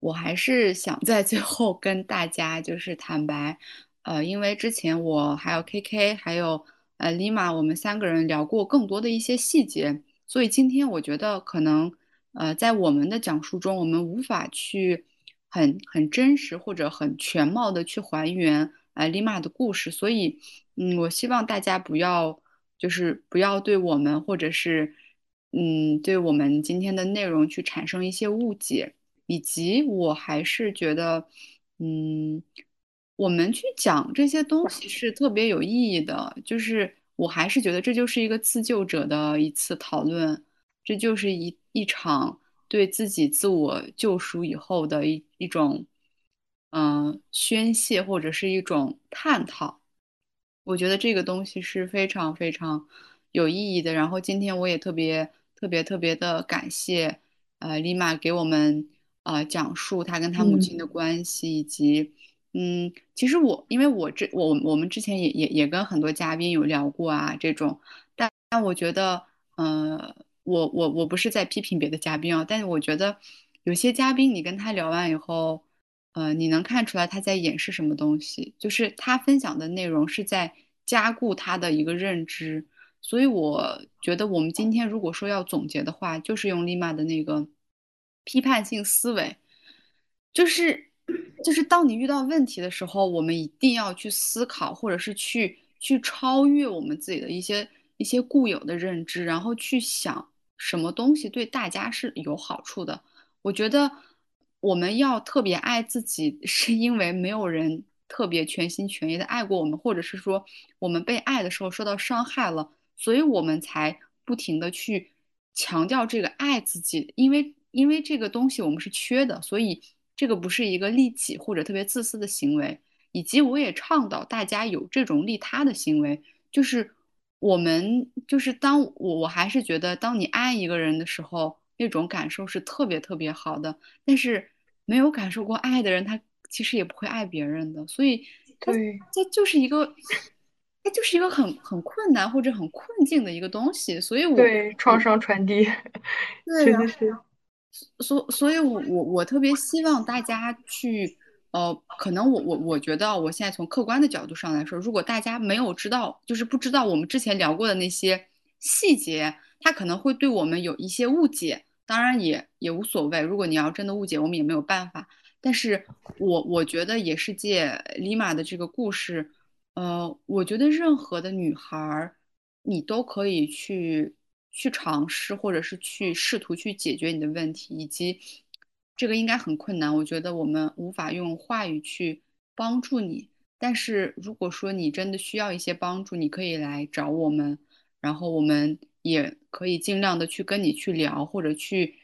我还是想在最后跟大家就是坦白，呃，因为之前我还有 KK 还有呃 Lima，我们三个人聊过更多的一些细节，所以今天我觉得可能呃在我们的讲述中，我们无法去很很真实或者很全貌的去还原呃 Lima 的故事，所以嗯，我希望大家不要就是不要对我们或者是。嗯，对我们今天的内容去产生一些误解，以及我还是觉得，嗯，我们去讲这些东西是特别有意义的，就是我还是觉得这就是一个自救者的一次讨论，这就是一一场对自己自我救赎以后的一一种，嗯、宣泄或者是一种探讨。我觉得这个东西是非常非常有意义的。然后今天我也特别特别特别的感谢，呃，丽玛给我们呃讲述她跟她母亲的嗯关系，以及嗯，其实我因为我之我我们之前也也也跟很多嘉宾有聊过啊这种，但但我觉得，呃，我我我不是在批评别的嘉宾啊，但是我觉得有些嘉宾你跟他聊完以后。呃，你能看出来他在演示什么东西，就是他分享的内容是在加固他的一个认知，所以我觉得我们今天如果说要总结的话，就是用丽玛的那个批判性思维，就是就是当你遇到问题的时候，我们一定要去思考，或者是去去超越我们自己的一些一些固有的认知，然后去想什么东西对大家是有好处的。我觉得我们要特别爱自己，是因为没有人特别全心全意的爱过我们，或者是说我们被爱的时候受到伤害了，所以我们才不停的去强调这个爱自己，因为因为这个东西我们是缺的，所以这个不是一个利己或者特别自私的行为。以及我也倡导大家有这种利他的行为，就是我们就是当我我还是觉得，当你爱一个人的时候，那种感受是特别特别好的。但是没有感受过爱的人，他其实也不会爱别人的，所以他对这就是一个，它就是一个很很困难或者很困境的一个东西。所以我，对，创伤传递，对，所所以我，我我特别希望大家去，呃，可能我我我觉得，我现在从客观的角度上来说，如果大家没有知道，就是不知道我们之前聊过的那些细节，他可能会对我们有一些误解，当然也也无所谓。如果你要真的误解，我们也没有办法。但是我我觉得也是借李玛的这个故事，呃，我觉得任何的女孩儿。你都可以去去尝试，或者是去试图去解决你的问题，以及这个应该很困难。我觉得我们无法用话语去帮助你，但是如果说你真的需要一些帮助，你可以来找我们，然后我们也可以尽量的去跟你去聊，或者去，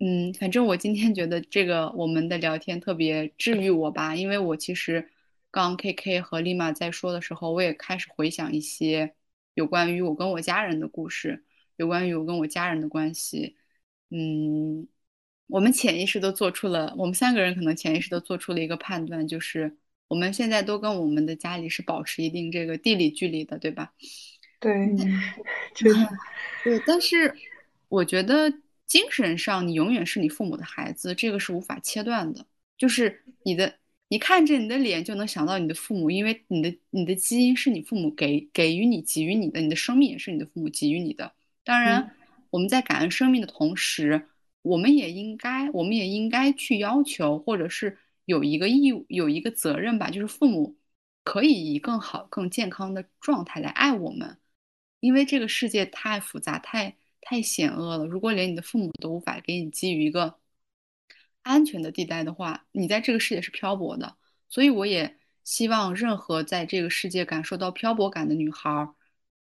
嗯，反正我今天觉得这个我们的聊天特别治愈我吧，因为我其实刚 KK 和丽玛在说的时候，我也开始回想一些。有关于我跟我家人的故事，有关于我跟我家人的关系，嗯，我们潜意识都做出了，我们三个人可能潜意识都做出了一个判断，就是我们现在都跟我们的家里是保持一定这个地理距离的，对吧？对，嗯确实，*laughs* 对，但是我觉得精神上你永远是你父母的孩子，这个是无法切断的，就是你的你看着你的脸就能想到你的父母，因为你的你的基因是你父母给给予你给予你的，你的生命也是你的父母给予你的。当然，我们在感恩生命的同时，我们也应该我们也应该去要求，或者是有一个义务有一个责任吧，就是父母可以以更好更健康的状态来爱我们，因为这个世界太复杂太太险恶了，如果连你的父母都无法给你给予一个。安全的地带的话，你在这个世界是漂泊的，所以我也希望任何在这个世界感受到漂泊感的女孩，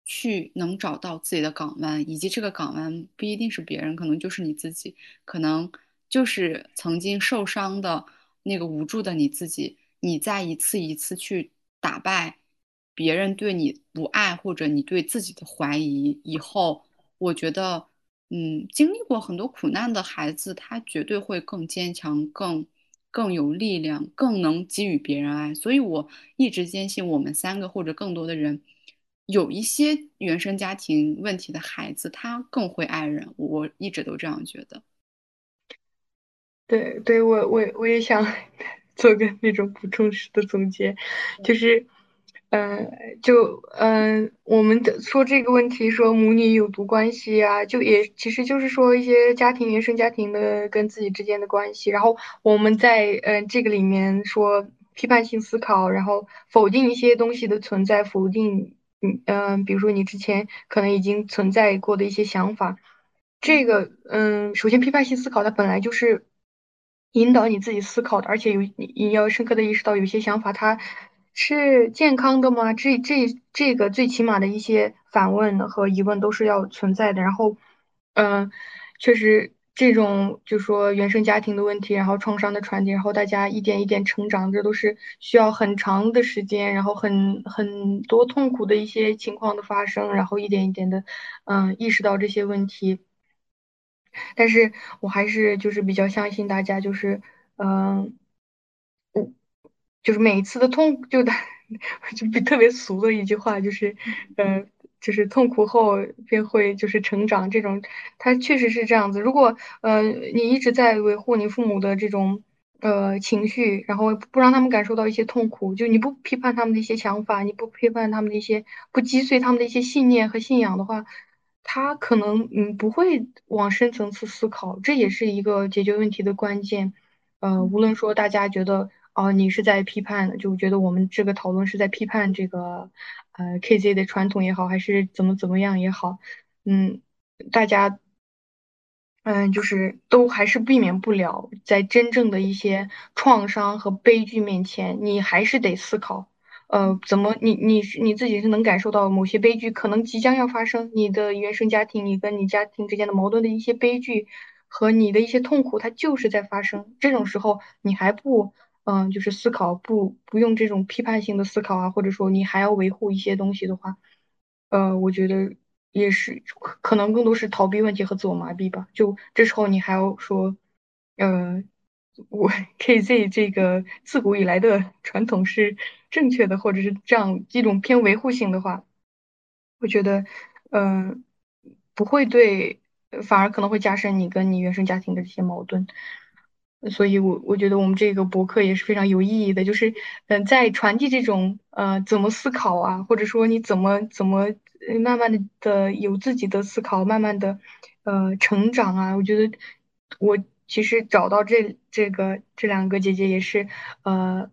去能找到自己的港湾，以及这个港湾不一定是别人，可能就是你自己，可能就是曾经受伤的那个无助的你自己。你在一次一次去打败别人对你不爱或者你对自己的怀疑以后，我觉得。嗯，经历过很多苦难的孩子，他绝对会更坚强、更更有力量、更能给予别人爱。所以我一直坚信，我们三个或者更多的人，有一些原生家庭问题的孩子，他更会爱人。我一直都这样觉得。对，对我我我也想 *laughs* 做个那种补充式的总结，就是。嗯，就嗯，我们的说这个问题，说母女有毒关系啊，就也其实就是说一些家庭原生家庭的跟自己之间的关系。然后我们在嗯这个里面说批判性思考，然后否定一些东西的存在，否定嗯嗯，比如说你之前可能已经存在过的一些想法。这个嗯，首先批判性思考它本来就是引导你自己思考的，而且有你要深刻的意识到有些想法它。是健康的吗？这这这个最起码的一些反问和疑问都是要存在的。然后，嗯，确实这种就说原生家庭的问题，然后创伤的传递，然后大家一点一点成长，这都是需要很长的时间，然后很很多痛苦的一些情况的发生，然后一点一点的，嗯，意识到这些问题。但是我还是就是比较相信大家，就是嗯。我就是每一次的痛，就的 *laughs* 就比特别俗的一句话，就是，呃，就是痛苦后便会就是成长。这种，它确实是这样子。如果呃你一直在维护你父母的这种呃情绪，然后不让他们感受到一些痛苦，就你不批判他们的一些想法，你不批判他们的一些，不击碎他们的一些信念和信仰的话，他可能嗯不会往深层次思考。这也是一个解决问题的关键。呃，无论说大家觉得。哦，你是在批判，就觉得我们这个讨论是在批判这个，呃，KZ 的传统也好，还是怎么怎么样也好，嗯，大家，嗯，就是都还是避免不了，在真正的一些创伤和悲剧面前，你还是得思考，呃，怎么你你你自己是能感受到某些悲剧可能即将要发生，你的原生家庭，你跟你家庭之间的矛盾的一些悲剧和你的一些痛苦，它就是在发生，这种时候你还不。嗯，就是思考不不用这种批判性的思考啊，或者说你还要维护一些东西的话，呃，我觉得也是可能更多是逃避问题和自我麻痹吧。就这时候你还要说，呃，我 KZ 这个自古以来的传统是正确的，或者是这样一种偏维护性的话，我觉得，嗯，不会对，反而可能会加深你跟你原生家庭的这些矛盾。所以，我我觉得我们这个博客也是非常有意义的，就是，嗯，在传递这种，呃，怎么思考啊，或者说你怎么怎么慢慢的的有自己的思考，慢慢的，呃，成长啊。我觉得我其实找到这这个这两个姐姐也是，呃，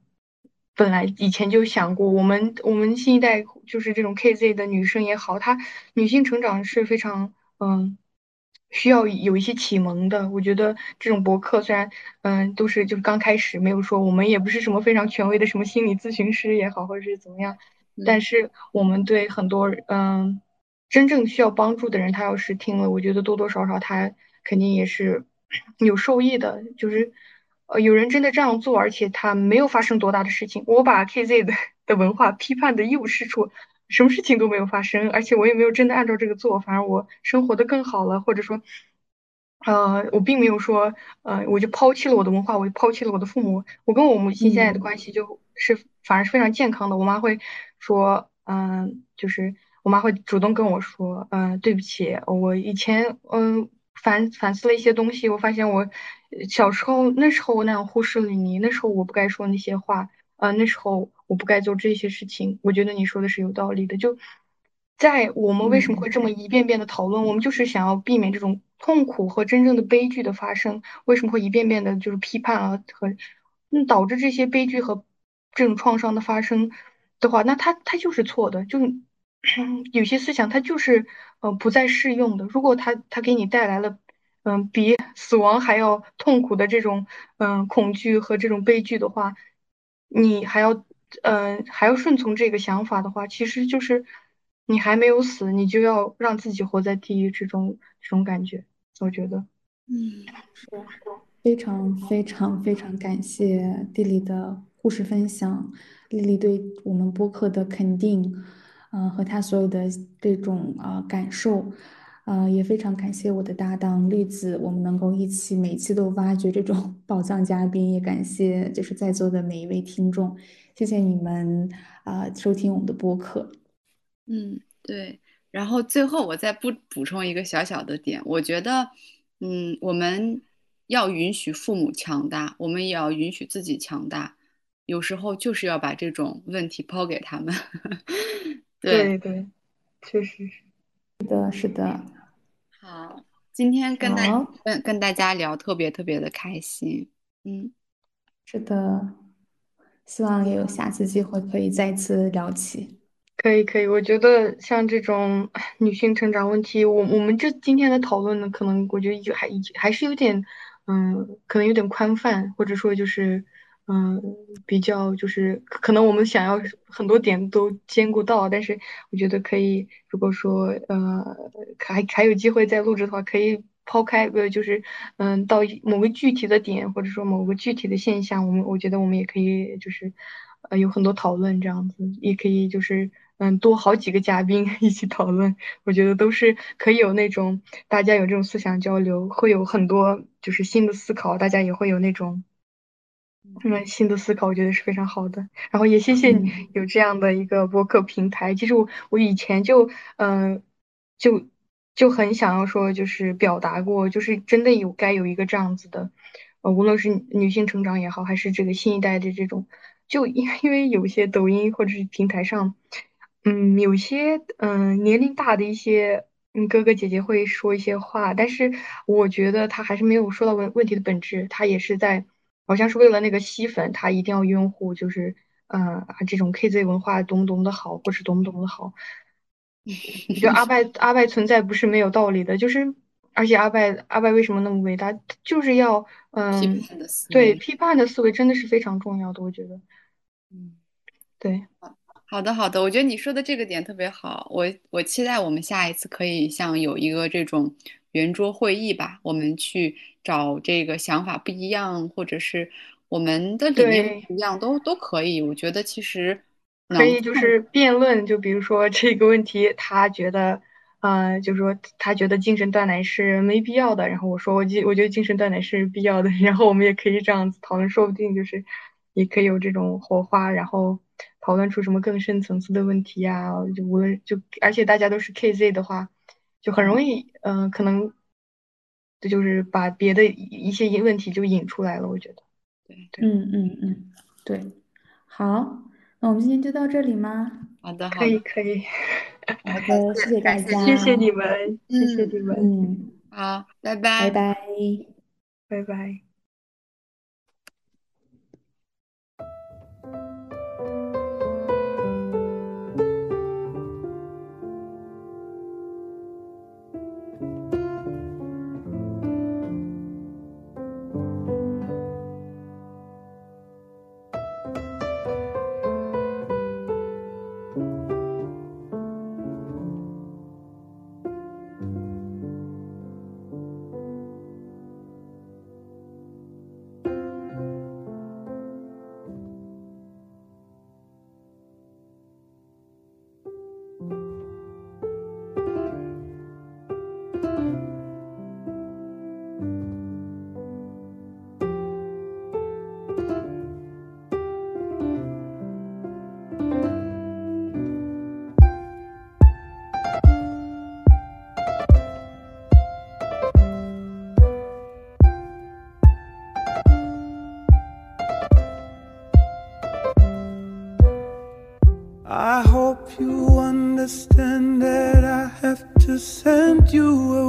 本来以前就想过，我们我们新一代就是这种 KZ 的女生也好，她女性成长是非常，嗯。需要有一些启蒙的，我觉得这种博客虽然，嗯，都是就是刚开始，没有说我们也不是什么非常权威的什么心理咨询师也好，或者是怎么样，但是我们对很多嗯真正需要帮助的人，他要是听了，我觉得多多少少他肯定也是 *clears throat* 有受益的。就是呃有人真的这样做，而且他没有发生多大的事情，我把 KZ 的的文化批判的一无是处。什么事情都没有发生，而且我也没有真的按照这个做，反而我生活的更好了，或者说，呃，我并没有说，呃，我就抛弃了我的文化，我就抛弃了我的父母，我跟我母亲现在的关系就是反而是非常健康的。我妈会说，嗯，就是我妈会主动跟我说，嗯，对不起，我以前，嗯，反反思了一些东西，我发现我小时候那时候我那样忽视了你，那时候我不该说那些话，呃，那时候我不该做这些事情。我觉得你说的是有道理的。就在我们为什么会这么一遍遍的讨论，我们就是想要避免这种痛苦和真正的悲剧的发生。为什么会一遍遍的就是批判啊和，嗯，导致这些悲剧和这种创伤的发生的话，那他他就是错的，就有些思想它就是呃不再适用的。如果他他给你带来了嗯比死亡还要痛苦的这种嗯恐惧和这种悲剧的话，你还要嗯还要顺从这个想法的话，其实就是你还没有死，你就要让自己活在地狱之中这种感觉。我觉得，嗯，是非常非常非常感谢地理的故事分享，丽丽对我们播客的肯定。嗯，和她所有的这种啊感受，呃，也非常感谢我的搭档绿子，我们能够一起每期都挖掘这种 *laughs* 宝藏嘉宾，也感谢就是在座的每一位听众，谢谢你们啊收听我们的播客。嗯，对。然后最后我再补补充一个小小的点，我觉得，嗯，我们要允许父母强大，我们也要允许自己强大，有时候就是要把这种问题抛给他们。*laughs* 对对，确实是，是的，是的。好，今天跟大跟跟大家聊特别特别的开心，嗯，是的，希望也有下次机会可以再次聊起。可以可以，我觉得像这种女性成长问题，我我们这今天的讨论呢，可能我觉得就还还是有点，嗯，可能有点宽泛，或者说就是。嗯，比较就是可能我们想要很多点都兼顾到，但是我觉得可以，如果说呃还还有机会再录制的话，可以抛开呃就是嗯到某个具体的点或者说某个具体的现象，我们我觉得我们也可以就是呃有很多讨论这样子，也可以就是嗯多好几个嘉宾一起讨论，我觉得都是可以有那种大家有这种思想交流，会有很多就是新的思考，大家也会有那种。嗯，新的思考我觉得是非常好的，然后也谢谢你有这样的一个播客平台。其实我我以前就嗯就就很想要说，就是表达过，就是真的有该有一个这样子的，呃，无论是女性成长也好，还是这个新一代的这种，就因为因为有些抖音或者是平台上，嗯，有些嗯年龄大的一些嗯哥哥姐姐会说一些话，但是我觉得他还是没有说到问问题的本质，他也是在。好像是为了那个吸粉，他一定要拥护，就是，嗯，这种 KZ 文化多么多么的好，或是多么多么的好。我觉得阿拜阿拜存在不是没有道理的，就是，而且阿拜阿拜为什么那么伟大，就是要，嗯，对，批判的思维真的是非常重要的，我觉得。嗯，对，好的好的，我觉得你说的这个点特别好，我我期待我们下一次可以像有一个这种。圆桌会议吧，我们去找这个想法不一样，或者是我们的理念不一样，都都可以。我觉得其实可以就是辩论，就比如说这个问题，他觉得，呃，就是说他觉得精神断奶是没必要的，然后我说我觉我觉得精神断奶是必要的，*laughs* 然后我们也可以这样子讨论，说不定就是也可以有这种火花，然后讨论出什么更深层次的问题呀。就无论就而且大家都是 KZ 的话。就很容易，嗯，可能这就是把别的一些问题就引出来了。我觉得，对对，嗯嗯嗯，对。好，那我们今天就到这里吗？好的，可以可以。*laughs* 好的，谢谢大家，谢谢你们，谢谢你们。嗯，好，拜拜，拜拜，拜拜。You